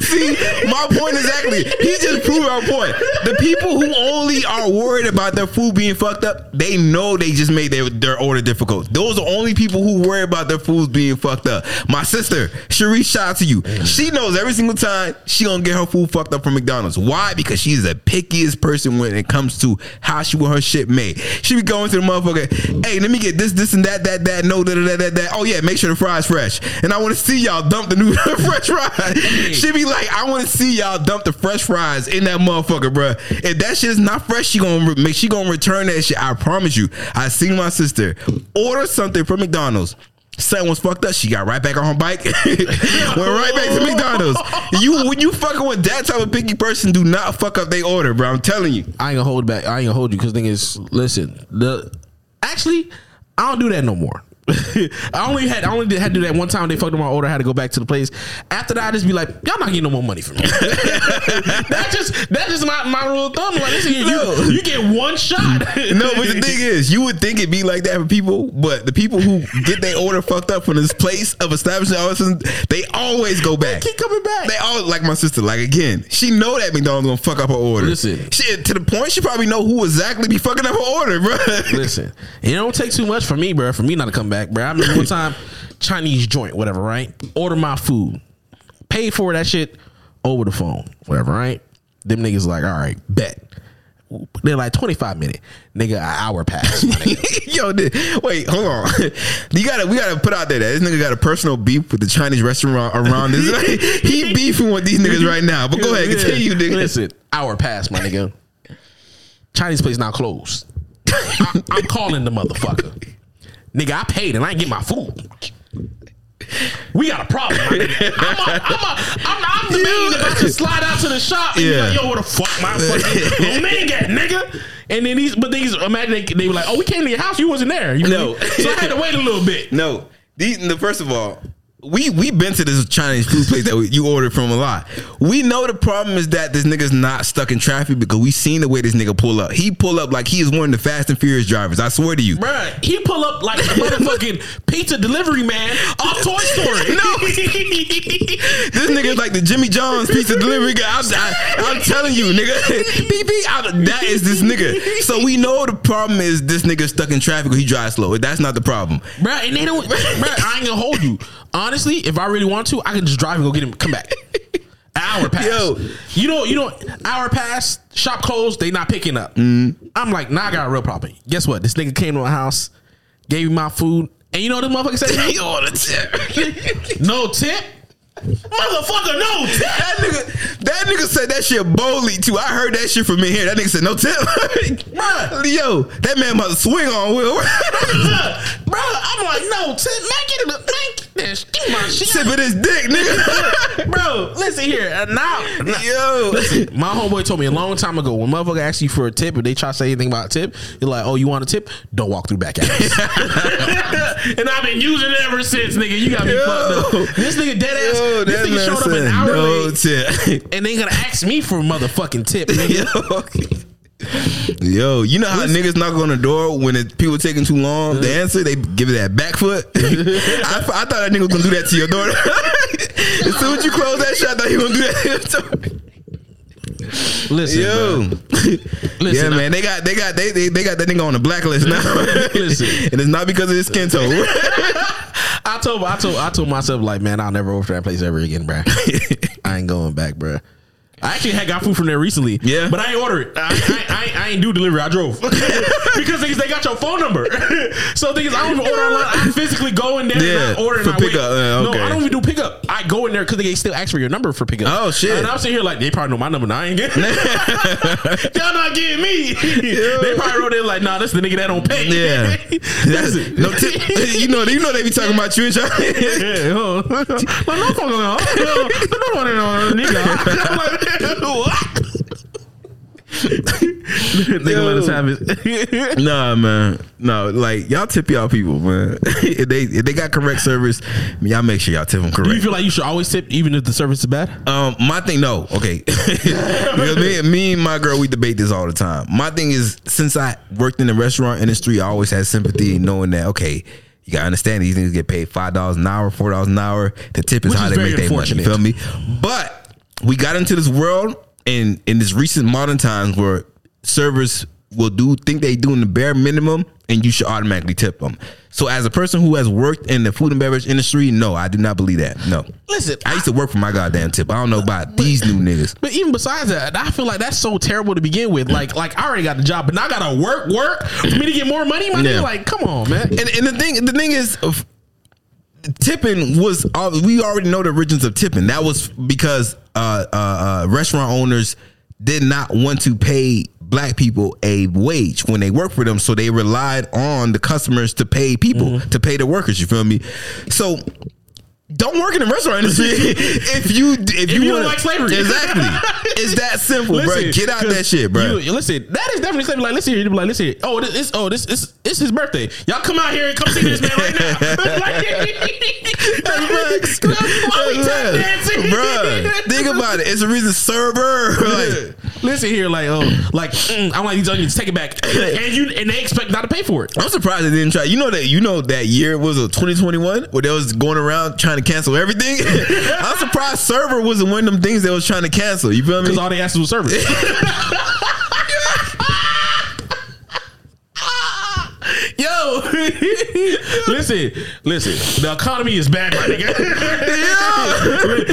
Speaker 3: See, my point exactly. He just proved our point. The people who only are worried about their food being fucked up, they know they just made their, their order difficult. Those are only people who worry about their foods being fucked up. My sister, Cherie, shout out to you. She knows every single time she gonna get her food fucked up from McDonald's. Why? Because she's the pickiest person when it comes to how she want her shit made. She be going to the motherfucker, hey, let me get this, this, and that, that, that, no, that, that, that, that. Oh yeah, make sure the fries fresh. And I want to see y'all dump the new fresh fries. She be like, I want to see y'all dump the fresh fries in that motherfucker, bruh. If that shit is not fresh, she gonna make she gonna return that shit. I promise you. I seen my sister order something from McDonald's. Something was fucked up. She got right back on her bike. Went right back to McDonald's. You when you fucking with that type of picky person, do not fuck up their order, bro. I'm telling you.
Speaker 2: I ain't gonna hold back. I ain't gonna hold you because thing is, listen, the actually, I don't do that no more. I only had I only did, had to do that one time. They fucked up my order. I had to go back to the place. After that, I just be like, y'all not getting no more money from me. that's just that's just my, my rule of thumb. Like, listen, you,
Speaker 3: No.
Speaker 2: you, you get one shot.
Speaker 3: No, but the thing is, you would think it'd be like that for people, but the people who get their order fucked up from this place of establishment, all of a sudden, they always go back.
Speaker 2: They keep coming back.
Speaker 3: They all like my sister. Like again, she know that McDonald's gonna fuck up her order.
Speaker 2: Listen.
Speaker 3: Shit, to the point she probably know who exactly be fucking up her order, bro.
Speaker 2: Listen, it don't take too much for me, bro. For me not to come back, bro. I remember one time, Chinese joint, whatever, right? Order my food, pay for that shit over the phone, whatever, right? Them niggas like, all right, bet. They're like twenty five minute, nigga, an hour pass.
Speaker 3: Yo, wait, hold on. You gotta, we gotta put out there that this nigga got a personal beef with the Chinese restaurant around this. he beefing with these niggas right now. But go ahead, continue, nigga.
Speaker 2: Listen, hour pass, my nigga. Chinese place now closed. I, I'm calling the motherfucker. Nigga, I paid and I ain't get my food. We got a problem. I'm, a, I'm, a, I'm, I'm the man about to slide out to the shop and be
Speaker 3: Yeah.
Speaker 2: like, yo, where the fuck my fucking little man at, nigga? And then these, but these, imagine they, they were like, oh, we came to your house, you wasn't there. You
Speaker 3: No.
Speaker 2: know? So I had to wait a little bit.
Speaker 3: No, these, the, first of all, we we been to this Chinese food place that we, you ordered from a lot. We know the problem is that this nigga's not stuck in traffic because we seen the way this nigga pull up. He pull up like he is one of the Fast and Furious drivers. I swear to you.
Speaker 2: Bruh, he pull up like the motherfucking pizza delivery man off Toy Story.
Speaker 3: No, this nigga is like the Jimmy John's pizza delivery guy. I'm, I, am telling you, nigga. Beep, beep, I- that is this nigga. So we know the problem is this nigga stuck in traffic or he drives slow. That's not the problem.
Speaker 2: Bro, and they don't. Bro, I ain't gonna hold you. Honestly, if I really want to, I can just drive and go get him. Come back. Hour pass.
Speaker 3: Yo.
Speaker 2: you know, you know, hour pass. Shop closed. They not picking up.
Speaker 3: Mm-hmm.
Speaker 2: I'm like, nah, I got a real problem. Guess what? This nigga came to my house, gave me my food, and you know what this motherfucker said?
Speaker 3: He on tip.
Speaker 2: no tip, motherfucker. No tip.
Speaker 3: That nigga, that nigga said that shit boldly too. I heard that shit from in here. That nigga said no tip.
Speaker 2: Bruh.
Speaker 3: Yo, that man must swing on Will.
Speaker 2: Bro, I'm like, no tip. Man, get it. Man, get this. Give my shit.
Speaker 3: Sipping his dick, nigga.
Speaker 2: Bro, listen here. Uh, now, now-
Speaker 3: Yo.
Speaker 2: My homeboy told me a long time ago when motherfucker asks you for a tip, if they try to say anything about a tip, you're like, oh, you want a tip? Don't walk through back alleys. and I've been using it ever since, nigga. You got me
Speaker 3: Yo.
Speaker 2: fucked up. This nigga dead ass.
Speaker 3: Yo,
Speaker 2: this nigga showed up an hour
Speaker 3: no
Speaker 2: late,
Speaker 3: tip.
Speaker 2: and they gonna ask me for a motherfucking tip, nigga.
Speaker 3: Yo, you know how niggas knock on the door when it, people taking too long to uh-huh. answer? They give it that back foot. I, I thought that nigga was gonna do that to your daughter. as soon as you close that shit, I thought he gonna do that.
Speaker 2: Listen,
Speaker 3: Yo.
Speaker 2: Listen,
Speaker 3: yeah, man, they got they got they, they they got that nigga on the blacklist now.
Speaker 2: Listen.
Speaker 3: and it's not because of his skin tone.
Speaker 2: I told I told I told myself like, man, I'll never order that place ever again, bro. I ain't going back, bro. I actually had got food from there recently.
Speaker 3: Yeah.
Speaker 2: but I ain't order it. I, I, I, I ain't do delivery. I drove because things they got your phone number. so things I don't even order online. I physically go in there
Speaker 3: Yeah,
Speaker 2: and I order
Speaker 3: for
Speaker 2: and I
Speaker 3: pickup. Yeah,
Speaker 2: No. I don't even do pickup. I go in there because they still ask for your number for pickup.
Speaker 3: Oh, shit.
Speaker 2: And I'm sitting here like they probably know my number. Now I ain't getting. Y'all not getting me. They probably wrote in like, nah, this the nigga that don't pay.
Speaker 3: Yeah, that's it. No tip. You know, you know they be talking about you and y'all.
Speaker 2: Yeah, oh. no, no fucking no, no, no, no, no, nigga. I'm like, what? Nigga, let us have it.
Speaker 3: Nah, man. No, like y'all tip y'all people, man. if they if they got correct service, y'all make sure y'all tip them correct.
Speaker 2: Do you feel like you should always tip even if the service is bad?
Speaker 3: Um, my thing, no, okay. me, me and my girl, we debate this all the time. My thing is, since I worked in the restaurant industry, I always had sympathy knowing that okay, you gotta understand these niggas get paid five dollars an hour, four dollars an hour. The tip is
Speaker 2: Which
Speaker 3: how
Speaker 2: is
Speaker 3: they make their money. You feel me? But we got into this world in in this recent modern times where servers will do think they doing the bare minimum and you should automatically tip them. So as a person who has worked in the food and beverage industry, no, I do not believe that. No.
Speaker 2: Listen,
Speaker 3: I used to work for my goddamn tip. I don't know about these new niggas.
Speaker 2: But even besides that, I feel like that's so terrible to begin with. Like, like I already got the job, but now I gotta work, work for me to get more money. My
Speaker 3: Yeah.
Speaker 2: nigga, like, come on, man.
Speaker 3: And, and the thing, the thing is, tipping was uh, we already know the origins of tipping. That was because uh, uh, uh, restaurant owners did not want to pay black people a wage when they work for them, so they relied on the customers to pay people to pay the workers. You feel me? So. Don't work in the restaurant industry if you if, you,
Speaker 2: you
Speaker 3: want
Speaker 2: don't like slavery.
Speaker 3: Exactly, it's that simple, bro. Get out that shit, bro.
Speaker 2: You, listen, that is definitely something like listen here. You be like, listen here. Oh, this is oh this is it's his birthday. Y'all come out here and come see this man right now.
Speaker 3: Facts.
Speaker 2: Why we tap dancing?
Speaker 3: Bruh, think about it. It's a reason server. Like,
Speaker 2: Listen here, like oh, like mm, I'm like these onions, take it back, and you and they expect not to pay for it.
Speaker 3: I'm surprised they didn't try. You know that you know that year was a 2021 where they was going around trying to cancel everything. I'm surprised server wasn't one of them things they was trying to cancel. You feel me?
Speaker 2: Because all they asked was service. Yo, listen, listen. The economy is bad, my nigga.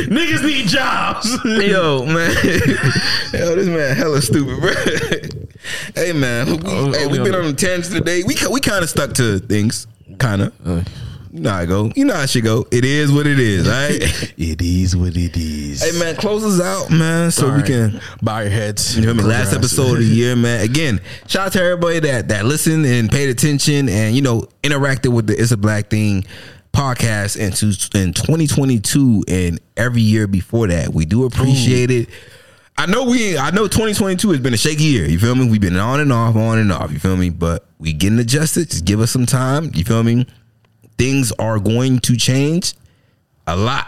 Speaker 2: Niggas need jobs.
Speaker 3: Yo, man. Yo, this man hella stupid, bro. hey, man. We,
Speaker 2: Oh,
Speaker 3: hey,
Speaker 2: oh,
Speaker 3: we
Speaker 2: we
Speaker 3: been
Speaker 2: on
Speaker 3: on a tangent today. We we kind of stuck to things, kind of. Uh, You know how I go. You know how it should go. It is what it is, right?
Speaker 2: It is what it is.
Speaker 3: hey, man, close us out, man, so we can
Speaker 2: bow your heads.
Speaker 3: You know what I mean? Last
Speaker 2: Close your eyes.
Speaker 3: episode of the year, man. Again, shout out to everybody that that listened and paid attention and you know interacted with the It's a Black Thing podcast into in 2022 and every year before that. We do appreciate it. I know we I know 2022 has been a shaky year. You feel me? We've been on and off, on and off. You feel me? But we getting adjusted. Just give us some time. You feel me? Things are going to change a lot.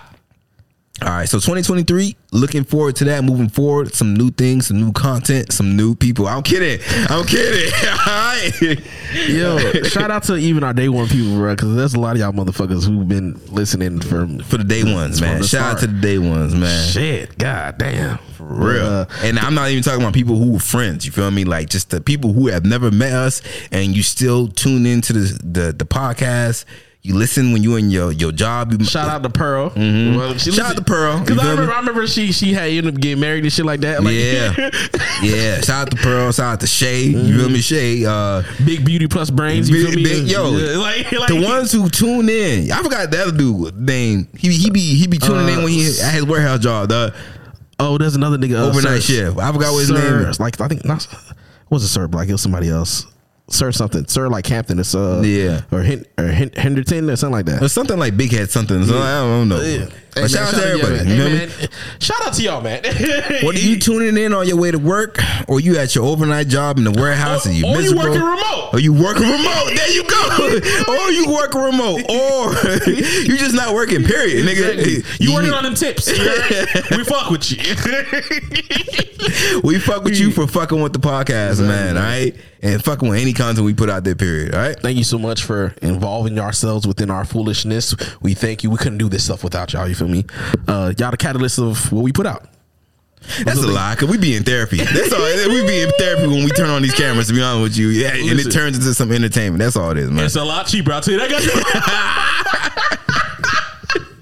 Speaker 3: All right, so 2023, looking forward to that. Moving forward, some new things, some new content, some new people. I'm kidding. I'm kidding. All right.
Speaker 2: Yo, shout out to even our day one people, bro, because there's a lot of y'all motherfuckers who've been listening from
Speaker 3: For the day ones, man.
Speaker 2: the
Speaker 3: Shout out to the day ones, man.
Speaker 2: Shit, god damn, for
Speaker 3: Real.
Speaker 2: Uh,
Speaker 3: and I'm not even talking about people who are friends. You feel me? Like just the people who have never met us, and you still tune into the the, the podcast. You listen when you in your your job. You-
Speaker 2: Shout out to Pearl.
Speaker 3: Mm-hmm. Shout out to Pearl.
Speaker 2: Because I remember, I remember she she had ended up getting married and shit like that. Like,
Speaker 3: Yeah, yeah. Shout out to Pearl. Shout out to Shay. You feel me, Shay? Uh,
Speaker 2: big beauty plus brains. You
Speaker 3: Big-
Speaker 2: feel me?
Speaker 3: big- yo,
Speaker 2: like, like
Speaker 3: the ones who tune in. I forgot the other dude name. He he be he be tuning in when he at his warehouse job. The
Speaker 2: Oh, there's another nigga. uh,
Speaker 3: overnight
Speaker 2: Sir-
Speaker 3: shift. I forgot what his
Speaker 2: Sir-
Speaker 3: name is.
Speaker 2: Like I think not. Was it Sir Black? It was somebody else. Sir something. Sir like Hampton. It's uh
Speaker 3: Yeah.
Speaker 2: or, Hen- or Hen- Henderson or something like that.
Speaker 3: Or something like Big Head something. So I don't know.
Speaker 2: Yeah.
Speaker 3: But
Speaker 2: Hey,
Speaker 3: shout
Speaker 2: man,
Speaker 3: out to
Speaker 2: yeah,
Speaker 3: everybody.
Speaker 2: man.
Speaker 3: you know
Speaker 2: Hey,
Speaker 3: what I mean?
Speaker 2: man. Shout out to y'all, man.
Speaker 3: What are you tuning in on your way to work, or you at your overnight job in the warehouse and you
Speaker 2: Or you
Speaker 3: miserable?
Speaker 2: working remote.
Speaker 3: Or you working remote? There you go. or you working remote, or you just not working. Period, nigga.
Speaker 2: Exactly. You working on them tips? you we fuck with you.
Speaker 3: We fuck with you for fucking with the podcast, man. All right, and fucking with any content we put out there. Period. All right.
Speaker 2: Thank you so much for involving yourselves within our foolishness. We thank you. We couldn't do this stuff without y'all. You feel me? Uh, y'all the catalyst of what we put out.
Speaker 3: That's a lie, cause we be in therapy. That's all. We be in therapy when we turn on these cameras. To be honest with you, yeah, and it turns into some entertainment. That's all it is, man.
Speaker 2: It's a lot cheaper. I'll tell you that.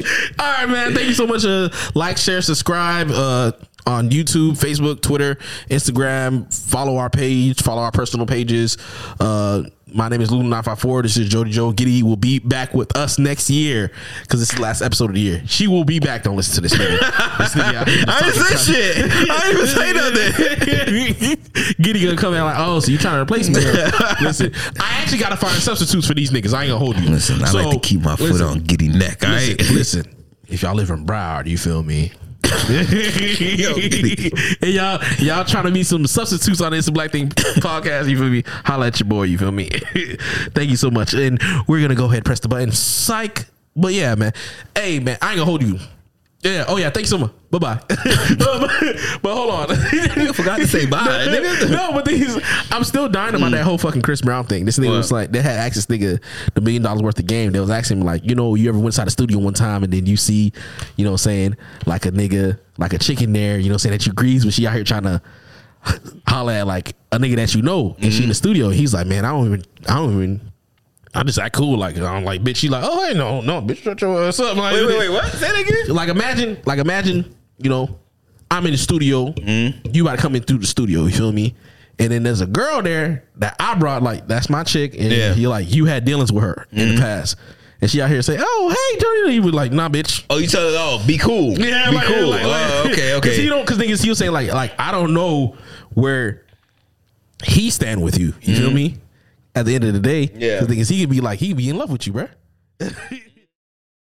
Speaker 2: All right, man. Thank you so much. Uh, like, share, subscribe uh, on YouTube, Facebook, Twitter, Instagram. Follow our page. Follow our personal pages. Uh, My name is Lulu nine five four. This is Jody Joe. Giddy will be back with us next year because this is the last episode of the year. She will be back. Don't listen to this nigga. This nigga out here
Speaker 3: I didn't say shit. I didn't even say nothing.
Speaker 2: Giddy gonna come out like, oh, so you trying to replace me? Listen, I actually gotta find substitutes for these niggas. I ain't gonna hold you.
Speaker 3: Listen, I like to keep my foot
Speaker 2: listen,
Speaker 3: on giddy neck. All
Speaker 2: Listen,
Speaker 3: right.
Speaker 2: listen, if y'all live in Broward, you feel me? And y'all, y'all trying to be some substitutes on this Black Thing podcast. You feel me? Holla at your boy. You feel me? Thank you so much. And we're gonna go ahead press the button. Psych. But yeah, man. Hey, man, I ain't gonna hold you. Yeah. Oh yeah. Thank you so much. Bye bye. but hold on. I
Speaker 3: forgot to say bye, nigga.
Speaker 2: No, but these, I'm still dying about that mm. whole fucking Chris Brown thing. This nigga
Speaker 3: What?
Speaker 2: was like, they had access nigga the million dollars worth of game. They was asking him like, you know, you ever went inside the studio one time and then you see, you know, what I'm saying like a nigga, like a chicken there, you know, saying that you agrees, but she out here trying to holler at like a nigga that you know, and she in the mm-hmm. studio. He's like, man, I don't even, I don't even. I just act cool, like I'm like, bitch. She like, oh, hey, no, no, bitch, shut your ass up. Like,
Speaker 3: Wait, wait, wait. What? Say that again.
Speaker 2: like imagine, like imagine, you know, I'm in the studio. Mm-hmm. You about to come in through the studio. You feel me? And then there's a girl there that I brought. Like that's my chick, and
Speaker 3: Yeah.
Speaker 2: you like you had dealings with her in the mm-hmm. past. And she out here say, "Oh, hey, Jody." He was like, "Nah, bitch."
Speaker 3: Oh, you tell her, oh, be cool.
Speaker 2: Yeah,
Speaker 3: be
Speaker 2: like,
Speaker 3: cool.
Speaker 2: like,
Speaker 3: oh,
Speaker 2: like-
Speaker 3: okay,
Speaker 2: Cause
Speaker 3: okay.
Speaker 2: he don't, because niggas, he was saying like, like I don't know where he stand with you. You feel mm-hmm. me? At the end of the day.
Speaker 3: Yeah.
Speaker 2: Because he could be like, he be in love with you, bruh.